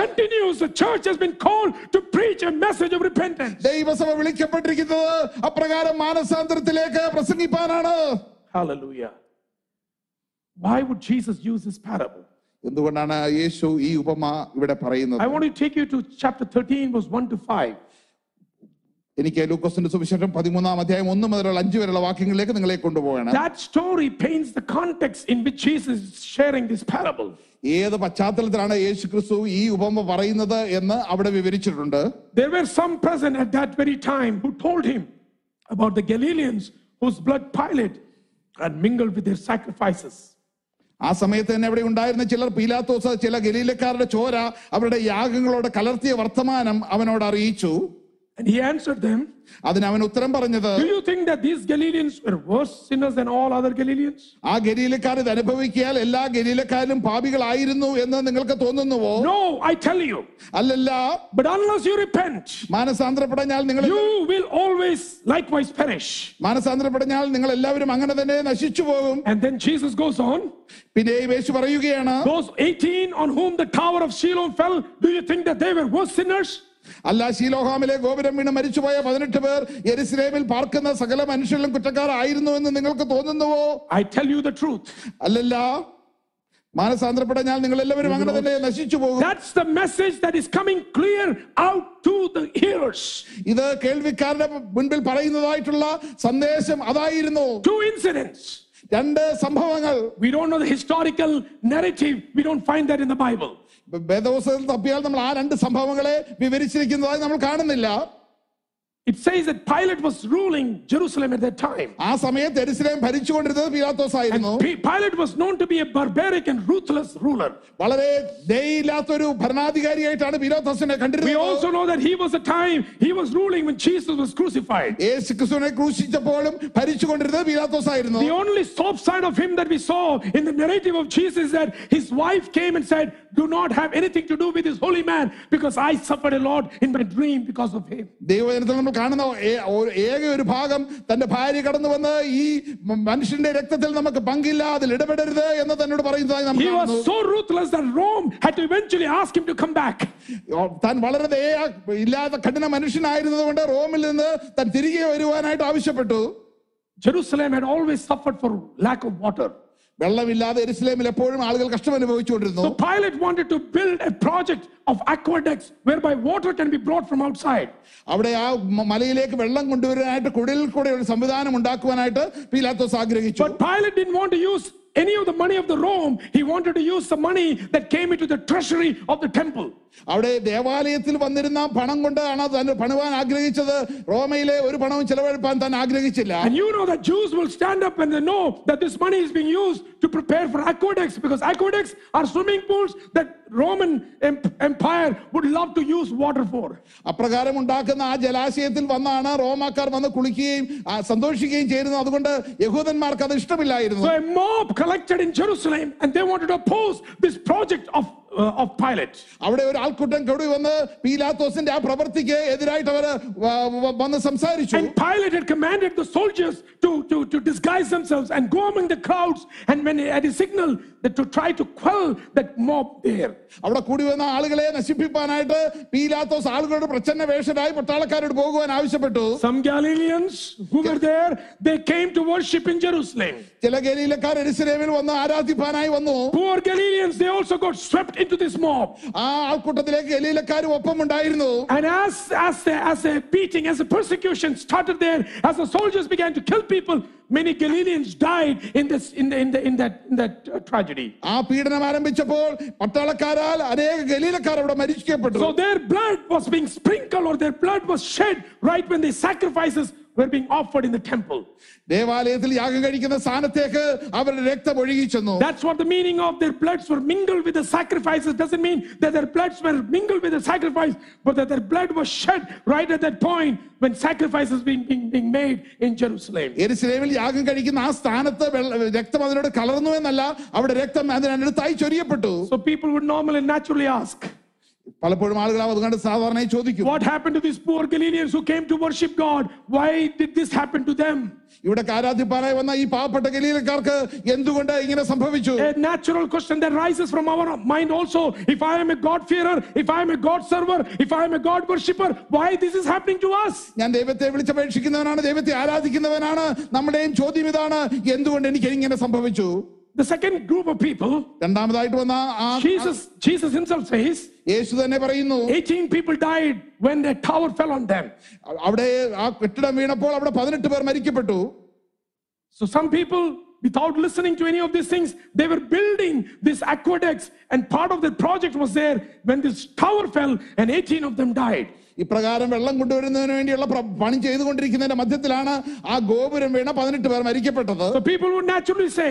continues. The church has been called to preach a message of repentance. ദൈവസഭ വിളിക്കപ്പെട്ടിരിക്കുന്നത് അപ്രകാരം മാനസാന്തരത്തിലേക്ക് പ്രസംഗിപ്പാനാണ് Hallelujah. Why would Jesus use this parable? എന്തുകൊണ്ടാണ് യേശു ഈ ഉപമ ഇവിടെ പറയുന്നത് I want to take you to chapter 13, verse 1 to 5. എനിക്ക് ലൂക്കോസിന്റെ സുവിശേഷം പതിമൂന്നാം അധ്യായം ഒന്ന് മുതലുള്ള അഞ്ച് വരെയുള്ള വാക്യങ്ങളിലേക്ക് നിങ്ങളെ കൊണ്ടുപോകണം That story paints the context in which Jesus is sharing this parable. ഏത് പശ്ചാത്തലത്തിലാണ് യേശു ക്രിസ്തു ഈ ഉപമ പറയുന്നത് എന്ന് അവിടെ വിവരിച്ചിട്ടുണ്ട് There were some present at that very time who told him about the Galileans whose blood Pilate had mingled with their sacrifices. ആ സമയത്ത് തന്നെ അവിടെ ഉണ്ടായിരുന്ന ചിലർ പീലാത്തോസ് ചില ഗലീലക്കാരുടെ ചോര അവരുടെ യാഗങ്ങളോട് കലർത്തിയ വർത്തമാനം അവനോട് അറിയിച്ചു And he answered them, അതിന് അവൻ ഉത്തരം പറഞ്ഞത് Do you think that these Galileans were worse sinners than all other Galileans? ആ ഗലീലക്കാർ ഇത് അനുഭവിക്കിയാൽ എല്ലാ ഗലീലക്കാരും പാപികളായിരുന്നു എന്ന് നിങ്ങൾക്ക് തോന്നുന്നുവോ No, I tell you. അല്ലല്ല But unless you repent, മാനസാന്തരപ്പെടഞ്ഞാൽ നിങ്ങൾ you will always likewise perish. മാനസാന്തരപ്പെടഞ്ഞാൽ നിങ്ങൾ എല്ലാവരും അങ്ങനെ തന്നെ നശിച്ചു പോകും And then Jesus goes on. പിന്നെ യേശു പറയുകയാണ് Those 18 on whom the tower of Siloam fell, do you think that they were worse sinners? അല്ല ശീലോഹാമിലെ ഗോപുരം വീണ് മരിച്ചുപോയ പതിനെട്ട് പേർ യെരുസലേമിൽ പാർക്കുന്ന സകല മനുഷ്യരിലും കുറ്റക്കാരായിരുന്നു എന്ന് നിങ്ങൾക്ക് തോന്നുന്നുവോ? I tell you the truth അല്ലല്ല. മാനസാന്തരപ്പെടാൻ നിങ്ങൾ എല്ലാവരും അങ്ങനെ തന്നെ നശിച്ചു പോകും. That's the message that is coming clear out to the hearers ഇത് കേൾവിക്കാരുടെ മുൻപിൽ പറയുന്നതായിട്ടുള്ള സന്ദേശം അതായിരുന്നു. Two incidents. രണ്ട് സംഭവങ്ങൾ We don't know the historical narrative. We don't find that in the Bible. വേദപുസ്തകത്തിൽ തപ്പിയാൽ നമ്മൾ ആ രണ്ട് സംഭവങ്ങളെ വിവരിച്ചിരിക്കുന്നതായി നമ്മൾ കാണുന്നില്ല It says that Pilate was ruling Jerusalem at that time. ആ സമയത്ത് എരുസലേം ഭരിച്ചുകൊണ്ടിരുന്നത് പിലാത്തോസ് ആയിരുന്നു P- Pilate was known to be a barbaric and ruthless ruler. വളരെ ദയില്ലാത്തൊരു ഭരണാധികാരിയായിട്ടാണ് പിലാത്തോസിനെ We കണ്ടിരുന്നത് also know that he was a time he was ruling when Jesus was crucified. യേശു ക്രിസ്തുവിനെ ക്രൂശിച്ചപ്പോഴും ഭരിച്ചുകൊണ്ടിരുന്നത് പിലാത്തോസ് ആയിരുന്നു The only soft side of him that we saw in the narrative of Jesus is that his wife came and said, Do not have anything to do with this holy man because I suffered a lot in my dream because of him. ദൈവജനത്തിൽ നമ്മൾ കാണുന്ന ഏക ഒരു ഭാഗം തന്റെ ഭാര്യ കടന്നു വന്ന് ഈ മനുഷ്യന്റെ രക്തത്തിൽ നമുക്ക് പങ്കില്ല അതിൽ ഇടപെടരുത് എന്ന് തന്നോട് പറയുന്നതായി നമുക്ക് He was so ruthless that Rome had to eventually ask him to come back. താൻ വളരെ ദയ ഇല്ലാത്ത കഠിന മനുഷ്യനായിരുന്നത് കൊണ്ട് റോമിൽ നിന്ന് താൻ തിരികെ വരുവാനായിട്ട് ആവശ്യപ്പെട്ടു Jerusalem had always suffered for lack of water. വെള്ളമില്ലാതെ എരുസലേമിൽ എപ്പോഴും ആളുകൾ കഷ്ടം അനുഭവിച്ചുകൊണ്ടിരുന്നു Pilate wanted to build a project of aqueducts whereby water can be brought from outside. അവിടെ ആ മലയിലേക്ക് വെള്ളം കൊണ്ടുവരാനായിട്ട് കുടിലിൽ കൂടെ ഒരു സംവിധാനം ഉണ്ടാക്കുവാനായിട്ട് പീലാത്തോസ് ആഗ്രഹിച്ചു But Pilate didn't want to use any of the money of the Rome. He wanted to use the money that came into the treasury of the temple. അവിടെ ദേവാലയത്തിൽ വന്നിരുന്ന പണം കൊണ്ടാണ് താൻ പണിവാൻ ആഗ്രഹിച്ചത് റോമയിലെ ഒരു പണവും ചെലവഴിപ്പാൻ താൻ ആഗ്രഹിച്ചില്ല And you know that Jews will stand up when they know that this money is being used to prepare for aqueducts because aqueducts are swimming pools that Roman em- Empire would love to use water for. അപ്രകാരം ഉണ്ടാക്കുന്ന ആ ജലാശയത്തിൽ വന്നാണ് റോമാക്കാർ വന്ന് കുളിക്കുകയും ആ, സന്തോഷിക്കുകയും ചെയ്യുന്നത് അതുകൊണ്ട് യഹൂദന്മാർക്ക് അത് ഇഷ്ടമില്ലായിരുന്നു So a mob collected in Jerusalem and they wanted to oppose this project of, uh, of Pilate. അവിടെ ഒരു ആൾക്കൂട്ടം കൂടി വന്ന് പീലാത്തോസിന്റെ ആ പ്രവൃത്തിക്ക് എതിരായിട്ട് അവർ വന്ന് സംസാരിച്ചു And Pilate had commanded the soldiers to, to, to disguise themselves and go among the crowds. And when he had a signal that to try to quell that mob there. അവിടെ കൂടി വന്ന ആളുകളെ നശിപ്പിക്കാനായിട്ട് പീലാത്തോസ് ആളുകളുടെ പ്രച്ഛന്ന വേഷരായി പട്ടാളക്കാരോട് പോകുവാൻ ആവശ്യപ്പെട്ടു Some Galileans who were there, they came to worship in Jerusalem. ചില ഗലീലക്കാർ എരുസലേമിൽ വന്ന് ആരാധിപ്പാനായി വന്നു Poor Galileans, they also got swept into this mob. ആ ആൾക്കൂട്ടത്തിലേക്ക് ഗലീലക്കാരും ഒപ്പം ഉണ്ടായിരുന്നു And as, as, a, as a beating, as a persecution started there, as the soldiers began to kill people, many Galileans died in, this, in, the, in, the, in that, in that uh, tragedy. ആ പീഡനം ആരംഭിച്ചപ്പോൾ പട്ടാളക്കാരാൽ അനേക ഗലീലക്കാർ അവിടെ മരിക്കപ്പെട്ടു So their blood was being sprinkled or their blood was shed right when the sacrifices were being offered in the temple. ദേവാലയത്തിൽ യാഗം കഴിക്കുന്ന സ്ഥാനത്തേക്ക് അവരുടെ രക്തം ഒഴുകി ചെന്നു That's what the meaning of their bloods were mingled with the sacrifices. Doesn't mean that their bloods were mingled with the sacrifice, but that their blood was shed right at that point when sacrifices being, being, being made in Jerusalem. എരുസലേമിൽ യാഗം കഴിക്കുന്ന ആ സ്ഥാനത്ത് വെള്ള- രക്തം അതിനോട് കലർന്നു എന്നല്ല അവിടെ രക്തം അതിനടുത്തായി ചൊരിയപ്പെട്ടു So people would normally naturally ask, പലപ്പോഴും ആളുകൾ അത് കണ്ട് സാധാരണയായി ചോദിക്കും. What happen to these poor Galileans who came to worship God why did this happen to them? ഇവിടെ കാരാധിപാലായി വന്ന ഈ പാപപ്പെട്ട ഗലീലക്കാർക്ക് എന്തുകൊണ്ട് ഇങ്ങനെ സംഭവിച്ചു? A natural question the rises from our mind also if I am a God fearer if I am a God server if I am a God worshipper why this is happening to us? ഞാൻ ദൈവത്തെ വിളിച്ച് അപേക്ഷിക്കുന്നവനാണ് ദൈവത്തെ ആരാധിക്കുന്നവനാണ്. നമ്മുടെയും ചോദ്യം ഇതാണ് എന്തുകൊണ്ട് എനിക്ക് ഇങ്ങനെ സംഭവിച്ചു? The second group of people, രണ്ടാമതായിട്ട് വന്ന ആ Jesus, Jesus himself says, യേശു തന്നെ പറയുന്നു 18 people died when the tower fell on them. അവിടെ ആ കെട്ടിടം വീണപ്പോൾ അവിടെ പതിനെട്ട് പേർ മരിക്കപ്പെട്ടു So some people, without listening to any of these things, they were building these aqueducts, and part of the project was there when this tower fell, and 18 of them died. ഇപ്രകാരം വെള്ളം കൊണ്ടുവരുന്നതിന് വേണ്ടിയുള്ള പ്ര- പണി ചെയ്തുകൊണ്ടിരിക്കുന്നതിന്റെ മധ്യത്തിലാണ് ആ ഗോപുരം വീണ പതിനെട്ട് പേർ മരിക്കപ്പെട്ടത് So people would naturally say,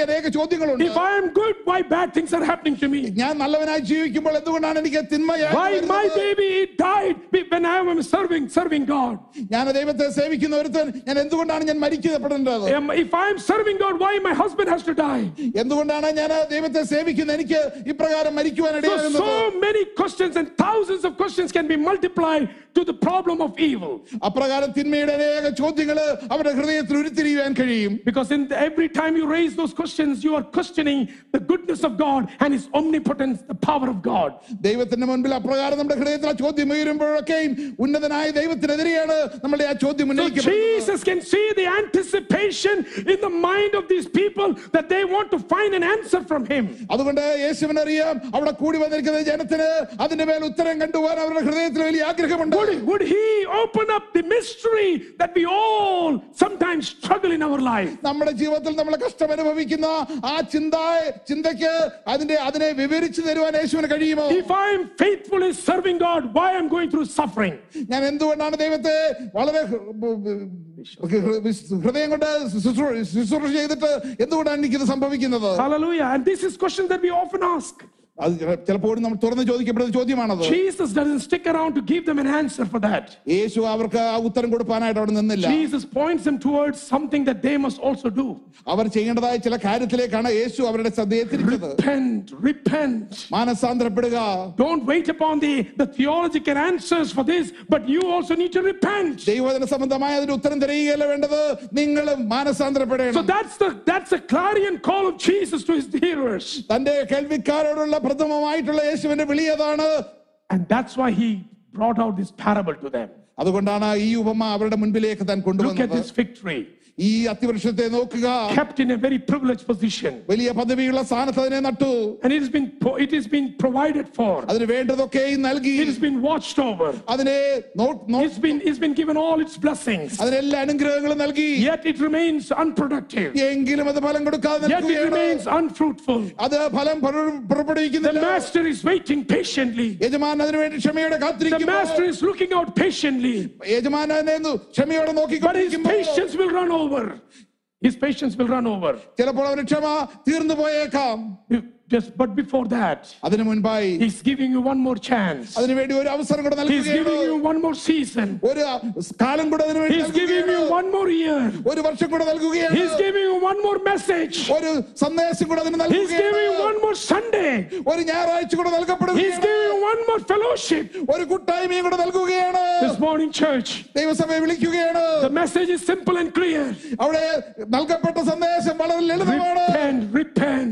അനേക ചോദ്യങ്ങളുണ്ട് If I am good, why bad things are happening to me? ഞാൻ നല്ലവനായി ജീവിക്കുമ്പോൾ എന്തുകൊണ്ടാണ് എനിക്ക് തിന്മയായി Why my വരുന്നത്? baby died when I am serving serving God? ഞാൻ ദൈവത്തെ സേവിക്കുന്ന ഒരുത്തൻ ഞാൻ എന്തുകൊണ്ടാണ് ഞാൻ മരിക്കപ്പെടേണ്ടത് Am- If I am serving God, why my husband has to die? എന്തുകൊണ്ടാണ് ഞാൻ ദൈവത്തെ സേവിക്കുന്ന എനിക്ക് ഇപ്രകാരം മരിക്കുവാൻ So, ഇടയാകുന്നത് so many questions and thousands of questions can be multiplied to the problem of evil. അപ്രകാരം തിന്മയുടെ അനേക ചോദ്യങ്ങള് അവരുടെ ഹൃദയത്തിൽ ഉരുത്തിരിയുവാൻ കഴിയും Because in every time you raise those questions, you are questioning the goodness of God and His omnipotence, the power of God. ദൈവത്തിന്റെ മുൻപിൽ അപ്രകാരം നമ്മുടെ ഹൃദയത്തിൽ ആ ചോദ്യം ഉയരുമ്പോഴൊക്കെയും ഉന്നതനായ ദൈവത്തിനെതിരെയാണ് നമ്മുടെ ആ ചോദ്യം So ഉന്നയിക്കപ്പെടുന്നത് Jesus can see the anticipation in the mind of these people that they want to find an answer from Him. അതുകൊണ്ട് യേശുവിനറിയാം അവിടെ കൂടി വന്നിരിക്കുന്ന ജനത്തിന് അതിന്റെ മേൽ ഉത്തരം കണ്ടുപോകാൻ അവരുടെ ഹൃദയത്തിൽ വലിയ ആഗ്രഹമുണ്ട് Would, would He open up the mystery that we all sometimes struggle in our life? നമ്മുടെ ജീവിതത്തിൽ നമ്മൾ കഷ്ടം അനുഭവിക്കുന്ന ആ ചിന്ത ചിന്തയ്ക്ക് അതിന്റെ അതിനെ വിവരിച്ചു തരുവാൻ യേശുവിന് കഴിയുമോ If I am faithfully serving God, why I'm going through suffering? ഞാൻ എന്തുകൊണ്ടാണ് ദൈവത്തെ വളരെ ഹൃ- ഹൃദയം കൊണ്ട് ശുശ്രൂ- ശുശ്രൂഷ ചെയ്തിട്ട് എന്തുകൊണ്ടാണ് എനിക്കിത് സംഭവിക്കുന്നത് Hallelujah. And this is question that we often ask. അത് ചിലപ്പോഴും നമ്മൾ തുറന്ന് ചോദിക്കപ്പെടുന്ന ചോദ്യമാണത് Jesus doesn't stick around to give them an answer for that. യേശു അവർക്ക് ആ ഉത്തരം കൊടുക്കാനായിട്ട് അവിടെ നിന്നില്ല Jesus points them towards something that they must also do. അവർ ചെയ്യേണ്ടതായ ചില കാര്യത്തിലേക്കാണ് യേശു അവരുടെ ശ്രദ്ധയെ തിരിച്ചത് Repent, repent. മാനസാന്തരപ്പെടുക Don't wait upon the, the theological answers for this, but you also need to repent. ദൈവവചന സംബന്ധമായ അതിന്റെ ഉത്തരം തിരയുകയല്ല വേണ്ടത് നിങ്ങളും So മാനസാന്തരപ്പെടണം that's the that's the clarion call of Jesus to his hearers. തന്റെ കേൾവിക്കാരോടുള്ള പ്രഥമമായിട്ടുള്ള യേശുവിന്റെ വിളി അതാണ് And that's why he brought out this parable to them. അതുകൊണ്ടാണ് ഈ ഉപമ അവരുടെ മുൻപിലേക്ക് താൻ Look at കൊണ്ടുവന്നത് this fig tree, ഈ അത്തിവൃക്ഷത്തെ നോക്കുക kept in a very privileged position. വലിയ പദവിയുള്ള സ്ഥാനത്ത് അതിനെ നട്ടു And it has been po- it has been provided for. അതിന് വേണ്ടതൊക്കെയും നൽകി It has been watched over. അതിനെ no- no- It's been it's been given all its blessings. അതിന് എല്ലാ അനുഗ്രഹങ്ങളും നൽകി Yet it remains unproductive. എങ്കിലും അത് ഫലം കൊടുക്കാതെ Yet it നിൽക്കുകയാണ്. remains unfruitful. അത് ഫലം പുറ- The പുറപ്പെടുവിക്കുന്നില്ല master is waiting patiently. യജമാൻ അതിനു വേണ്ടി ക്ഷമയോടെ The കാത്തിരിക്കുന്നു master is looking out patiently. യജമാൻ അതിനെ ഒന്ന് ക്ഷമയോടെ But his നോക്കിക്കൊണ്ടിരിക്കുമ്പോൾ patience will run over. His patience will run over. ചിലപ്പോൾ അവന് ക്ഷമ തീർന്നു പോയേക്കാം Just but before that, അതിനു മുൻപായി he's giving you one more chance. അതിനു വേണ്ടി ഒരു അവസരം കൂടെ He's giving നൽകുകയാണ് you one more season. ഒരു കാലം കൂടെ അതിനു വേണ്ടി He's giving you നൽകുകയാണ്. one more year. ഒരു വർഷം കൂടെ നൽകുകയാണ് He's giving you one more message. ഒരു സന്ദേശം കൂടെ അതിന് He's giving you നൽകുകയാണ് one more Sunday. ഒരു ഞായറാഴ്ച കൂടെ He's നൽകപ്പെടുകയാണ് giving you one more fellowship. ഒരു കൂട്ടായ്മയും കൂടെ നൽകുകയാണ് This morning, church, ദൈവസഭയെ വിളിക്കുകയാണ് the message is simple and clear. അവിടെ നൽകപ്പെട്ട സന്ദേശം വളരെ ലളിതമാണ് Repent, repent.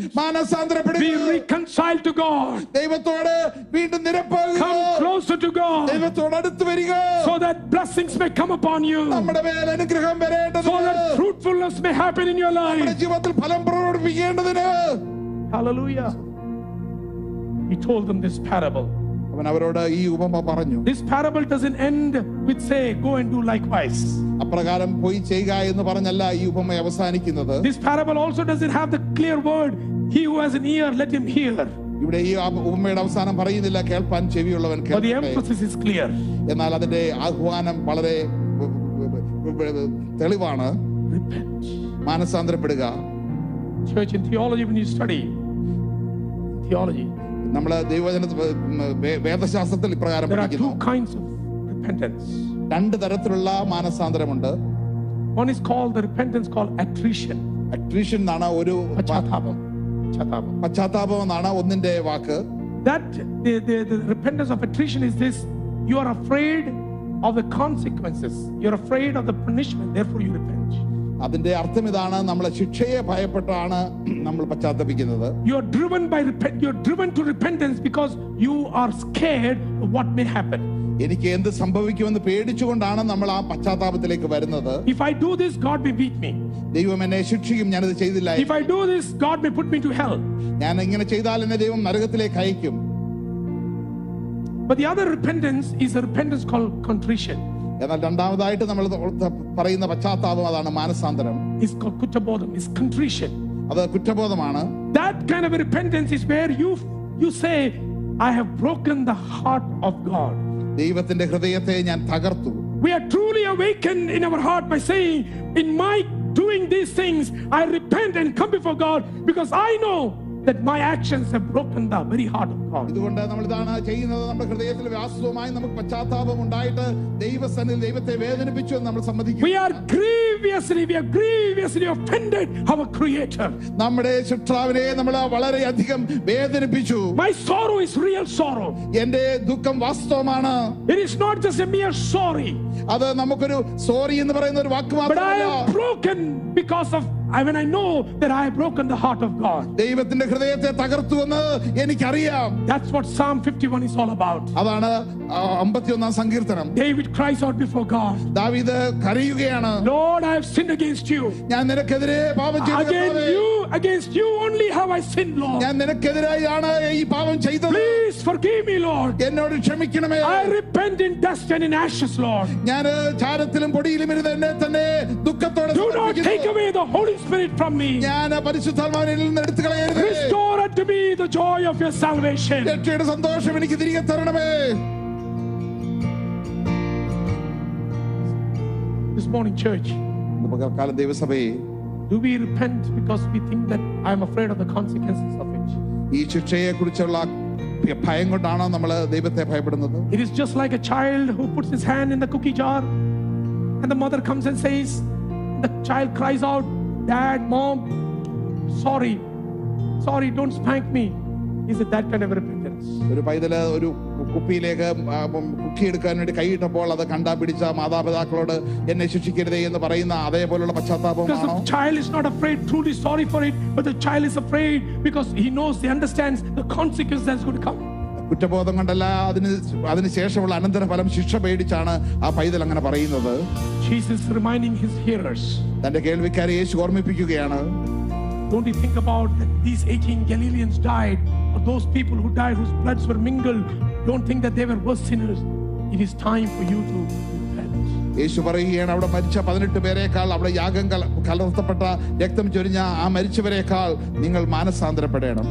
Be മാനസാന്തരപ്പെടുക reconciled to God. ദൈവത്തോട് വീണ്ടും നിരപ്പാകുക Come closer to God ദൈവത്തോട് അടുത്ത് വരിക so that blessings may come upon you. നമ്മുടെ മേൽ അനുഗ്രഹം വരേണ്ടത് So that fruitfulness may happen in your life. നമ്മുടെ ജീവിതത്തിൽ ഫലം പ്രകടിപ്പിക്കേണ്ടതിന് Hallelujah. He told them this parable. അവൻ അവരോട് ഈ ഉപമ പറഞ്ഞു This parable doesn't end with say, go and do likewise. അപ്രകാരം പോയി ചെയ്യുക എന്ന് പറഞ്ഞല്ല ഈ ഉപമ അവസാനിക്കുന്നത് This parable also doesn't have the clear word, he who has an ear, let him hear. ഇവിടെ ഈ ഉപമയുടെ അവസാനം പറയുന്നില്ല കേൾപ്പാൻ ചെവിയുള്ളവൻ. എന്നാൽ അതിന്റെ ആഹ്വാനം വളരെ തെളിവാണ്. മാനസാന്തരപ്പെടുക Church in theology, when you study theology, നമ്മൾ വേദശാസ്ത്രത്തിൽ ഇപ്രകാരം there are പഠിക്കുന്നു two kinds of repentance. രണ്ട് തരത്തിലുള്ള മാനസാന്തരമുണ്ട് One is called the repentance called attrition. attrition എന്നാണ് ഒരു Pachataapam. Pachataapam. പശ്ചാത്താപം എന്നാണ് ഒന്നിന്റെ വാക്ക് That the, the, the repentance of attrition is this you are afraid of the consequences, you're afraid of the punishment, therefore you repent. അതിന്റെ അർത്ഥം ഇതാണ് നമ്മളെ ശിക്ഷയെ ഭയപ്പെട്ടാണ് നമ്മൾ പശ്ചാത്തപിക്കുന്നത് You're driven by repent, you're driven to repentance because you are scared of what may happen. എനിക്ക് എന്ത് സംഭവിക്കുമെന്ന് പേടിച്ചുകൊണ്ടാണ് നമ്മൾ ആ പശ്ചാത്താപത്തിലേക്ക് വരുന്നത് If I do this, God may beat me. ദൈവം എന്നെ ശിക്ഷിക്കും ഞാനിത് ചെയ്തില്ല If I do this, God may put me to hell. ഞാൻ ഇങ്ങനെ ചെയ്താൽ എന്നെ ദൈവം നരകത്തിലേക്ക് അയക്കും But the other repentance is a repentance called contrition. എന്നാൽ രണ്ടാമതായിട്ട് നമ്മൾ പറയുന്ന പശ്ചാത്താപം അതാണ് മാനസാന്തരം contrition. അത് കുറ്റബോധമാണ് That kind of repentance is where you you say, I have broken the heart of God. ദൈവത്തിന്റെ ഹൃദയത്തെ ഞാൻ തകർത്തു We are truly awakened in our heart by saying, In my doing these things, I repent and come before God because I know that my actions have broken the very heart of God. ഇതുകൊണ്ട് നമ്മൾ ഇതാണ് ചെയ്യുന്നത് നമ്മുടെ ഹൃദയത്തിൽ വ്യാസവുമായി നമുക്ക് പശ്ചാത്താപം ഉണ്ടായിട്ട് ദൈവസന്നിധി ദൈവത്തെ വേദനിപ്പിച്ചു എന്ന് നമ്മൾ സമ്മതിക്കും We are grievously, we are grievously offended our Creator. നമ്മുടെ സൃഷ്ടാവിനെ നമ്മൾ വളരെ അധികം വേദനിപ്പിച്ചു My sorrow is real sorrow. എന്റെ ദുഃഖം വാസ്തവമാണ് It is not just a mere sorry, അത് നമുക്കൊരു സോറി എന്ന് പറയുന്ന ഒരു വാക്ക് but I am broken because of when I know that I have broken the heart of God. ദൈവത്തിന്റെ ഹൃദയത്തെ തകർത്തു എന്ന് എനിക്കറിയാം That's what Psalm 51 is all about. അതാണ് അമ്പത്തിയൊന്നാം സങ്കീർത്തനം David cries out before God, ദാവീദ് കരയുകയാണ് Lord, I have sinned against you. ഞാൻ നിനക്കെതിരെ പാപം ചെയ്തു Against കർത്താവേ. you, against you only have I sinned, Lord. ഞാൻ നിനക്കെതിരായാണ് ഈ പാപം ചെയ്തത് Please forgive me, Lord. എന്നോട് ക്ഷമിക്കണമേ I repent in dust and in ashes, Lord. ഞാൻ ചാരത്തിലും പൊടിയിലും ഇരുന്ന് എന്നെ തന്നെ ദുഃഖത്തോടെ Do not സമർപ്പിക്കുന്നു. take away the Holy Spirit from me. ഞാൻ പരിശുദ്ധാത്മാവിനിൽ നിന്ന് എടുത്തു കളയരുത് Restore unto me the joy of your salvation. രക്ഷയുടെ സന്തോഷം എനിക്ക് തിരികെ തരണമേ This morning, church, ഇന്ന് പകൽക്കാലം ദൈവസഭയെ do we repent because we think that I'm afraid of the consequences of it? ഈ ശിക്ഷയെ കുറിച്ചുള്ള ഭയം കൊണ്ടാണോ നമ്മൾ ദൈവത്തെ ഭയപ്പെടുന്നത് It is just like a child who puts his hand in the cookie jar and the mother comes and says, the child cries out, Dad, Mom, sorry, sorry, don't spank me. Is it that kind of repentance? ഒരു പൈതല് ഒരു കുപ്പിയിലേക്ക് ആ, ഉം, കുക്കി എടുക്കാൻ വേണ്ടി കൈയിട്ടപ്പോൾ അത് കണ്ടാ പിടിച്ച മാതാപിതാക്കളോട് എന്നെ ശിക്ഷിക്കരുതേ എന്ന് പറയുന്ന അതേപോലുള്ള Because പശ്ചാത്താപമാണോ the child is not afraid, truly sorry for it, but the child is afraid because he knows, he understands the consequence that's going to come. കുറ്റബോധം കൊണ്ടല്ല അതിന് അതിന് ശേഷമുള്ള അനന്തരഫലം ശിക്ഷ പേടിച്ചാണ് ആ പൈതൽ അങ്ങനെ പറയുന്നത് Jesus reminding his hearers, തന്റെ കേൾവിക്കാരെ യേശു ഓർമ്മിപ്പിക്കുകയാണ് don't you think about that these 18 Galileans died, or those people who died whose bloods were mingled, don't think that they were worse sinners. It is time for you to repent. യേശു പറയുകയാണ് അവിടെ മരിച്ച പതിനെട്ട് പേരെക്കാൾ അവിടെ യാഗം കല- കലർത്തപ്പെട്ട രക്തം ചൊരിഞ്ഞ ആ മരിച്ചവരെക്കാൾ നിങ്ങൾ മാനസാന്തരപ്പെടണം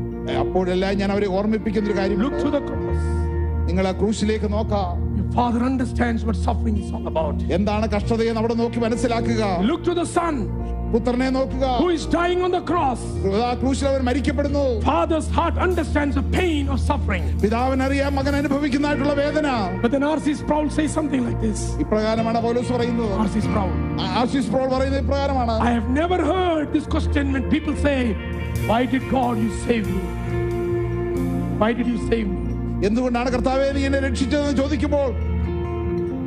അപ്പോഴെല്ലാം ഞാൻ അവരെ ഓർമ്മിപ്പിക്കുന്ന ഒരു കാര്യം look to the cross. നിങ്ങൾ ആ ക്രൂശിലേക്ക് നോക്കാം Your Father understands what suffering is all about. എന്താണ് കഷ്ടതയെന്ന് അവിടെ നോക്കി മനസ്സിലാക്കുക Look to the Son പുത്രനെ നോക്കുക who is dying on the cross. ആ ക്രൂശിൽ അവൻ മരിക്കപ്പെടുന്നു Father's heart understands the pain of suffering. പിതാവിനറിയാം മകൻ അനുഭവിക്കുന്നതായിട്ടുള്ള വേദന But then R.C. Sproul says something like this. ഇപ്രകാരമാണ് പൗലോസ് പറയുന്നത് R.C. Sproul. ആശിസ് പ്രോൾ പറയുന്നത് ഇപ്രകാരമാണ് I have never heard this question when people say, Why did God you save me? Why did you save me? എന്തുകൊണ്ടാണ് കർത്താവെ നീ എന്നെ രക്ഷിച്ചതെന്ന് ചോദിക്കുമ്പോൾ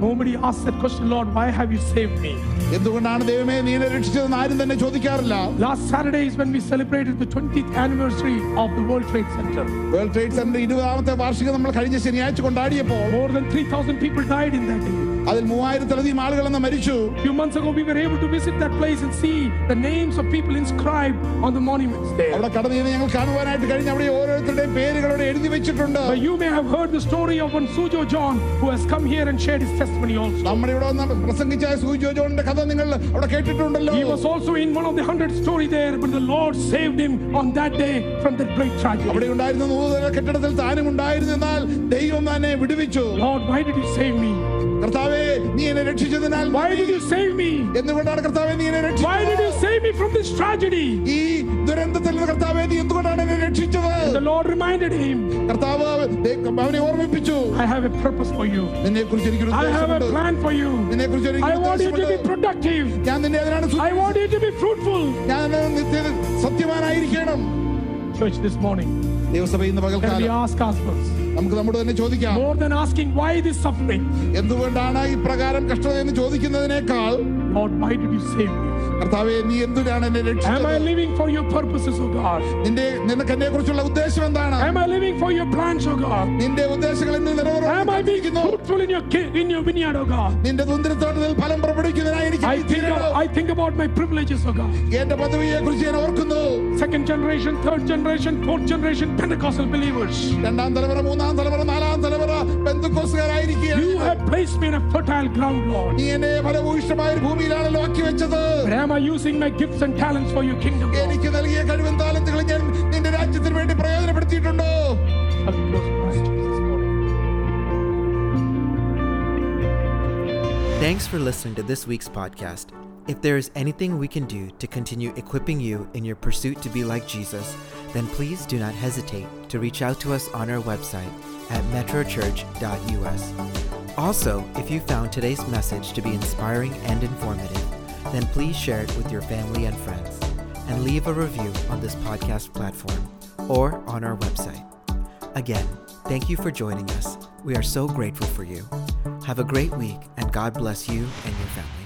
nobody asks that question, Lord, why have you saved me? എന്തുകൊണ്ടാണ് ദൈവമേ നീനെ എന്നെ രക്ഷിച്ചതെന്ന് ആരും തന്നെ ചോദിക്കാറില്ല? Last Saturday is when we celebrated the 20th anniversary of the World Trade Center World Trade Center 20 ആമത്തെ വാർഷികം നമ്മൾ കഴിഞ്ഞ ശനിയാഴ്ച കൊണ്ടാടിയപ്പോൾ more than 3000 people died in that day അതിൽ മൂവായിരത്തിലധികം ആളുകൾ അന്ന് മരിച്ചു few months ago, we were able to visit that place and see the names of people inscribed on the monuments there. അവിടെ കടന്നു ചെന്ന് ഞങ്ങൾ കാണുവാനായിട്ട് കഴിഞ്ഞ അവിടെ ഓരോരുത്തരുടെയും പേരുകൾ അവിടെ എഴുതി വെച്ചിട്ടുണ്ട് But you may have heard the story of one Sujo John who has come here and shared his testimony also. നമ്മുടെ ഇവിടെ വന്ന് പ്രസംഗിച്ച സൂജോ ജോണിന്റെ കഥ നിങ്ങൾ അവിടെ കേട്ടിട്ടുണ്ടല്ലോ He was also in one of the hundred story there, but the Lord saved him on that day from that great tragedy. അവിടെ ഉണ്ടായിരുന്ന നൂതന കെട്ടിടത്തിൽ താനും ഉണ്ടായിരുന്നെന്നാൽ ദൈവം തന്നെ വിടുവിച്ചു Lord, why did you save me? കർത്താവേ നീ എന്നെ രക്ഷിച്ചതിനാൽ Why did you save me? എന്തുകൊണ്ടാണ് കർത്താവെ നീ എന്നെ Why did you രക്ഷിച്ചത് save me from this tragedy? ഈ ദുരന്തത്തിൽ നിന്ന് കർത്താവെ നീ എന്തുകൊണ്ടാണ് എന്നെ രക്ഷിച്ചത് The Lord reminded him, കർത്താവ് ദേ- അവനെ ഓർമ്മിപ്പിച്ചു I have a purpose for you. നിന്നെ കുറിച്ച് എനിക്കൊരു I have a ഉദ്ദേശമുണ്ട് plan for you. നിന്നെ കുറിച്ച് I എനിക്കൊരു want you to be ഉദ്ദേശമുണ്ട് productive. ഞാൻ നിന്നെ അതിനാണ് സു- I want you to be fruitful. ഞാൻ നിത്യ സത്യവാനായിരിക്കണം Church, this morning, ദൈവസഭ ഇന്ന് can we പകൽക്കാലം ask ourselves, നമുക്ക് നമ്മോട് തന്നെ ചോദിക്കാം. More than asking why this suffering എന്തുകൊണ്ടാണ് ഈ പ്രകാരം കഷ്ടത ചോദിക്കുന്നതിനേക്കാൾ God my to be save കർത്താവെ നീ എന്തിനാണ് എന്നെ Am I രക്ഷിച്ചത് living for your purposes, O God? നിന്റെ നിനക്ക് എന്നെ കുറിച്ചുള്ള ഉദ്ദേശം എന്താണ് Am I living for your plans, O God? നിന്റെ ഉദ്ദേശങ്ങൾ എന്നിൽ Am I being നിറവേറുന്നു fruitful in your ki- in your vineyard, O God? നിന്റെ തുന്തിരത്തോട്ടത്തിൽ ഫലം പുറപ്പെടുവിക്കുന്നതിനായി എനിക്ക് I നീ think തീരണം. I think about my privileges, O God. എന്റെ പദവിയെ കുറിച്ച് ഞാൻ ഓർക്കുന്നു Second generation, third generation, fourth generation Pentecostal believers. രണ്ടാം തലമുറ മൂന്നാം തലമുറ നാലാം തലമുറ ബന്ധുക്കോസുകാരായിരിക്കുകയാണ് You have placed me in a fertile ground, Lord. നീ എന്നെ ഫലഭൂയിഷ്ടമായ ഒരു ഭൂമിയിലാണല്ലോ ആക്കി വെച്ചത് But am I using my gifts and talents for your kingdom? Lord? എനിക്ക് നൽകിയ കഴിവും താലന്തുകളും ഞാൻ നിന്റെ രാജ്യത്തിന് വേണ്ടി പ്രയോജനപ്പെടുത്തിയിട്ടുണ്ടോ I'll close my eyes this morning. Thanks for listening to this week's podcast. If there is anything we can do to continue equipping you in your pursuit to be like Jesus, then please do not hesitate to reach out to us on our website at metrochurch.us. Also, if you found today's message to be inspiring and informative, then please share it with your family and friends and leave a review on this podcast platform or on our website. Again, thank you for joining us. We are so grateful for you. Have a great week and God bless you and your family.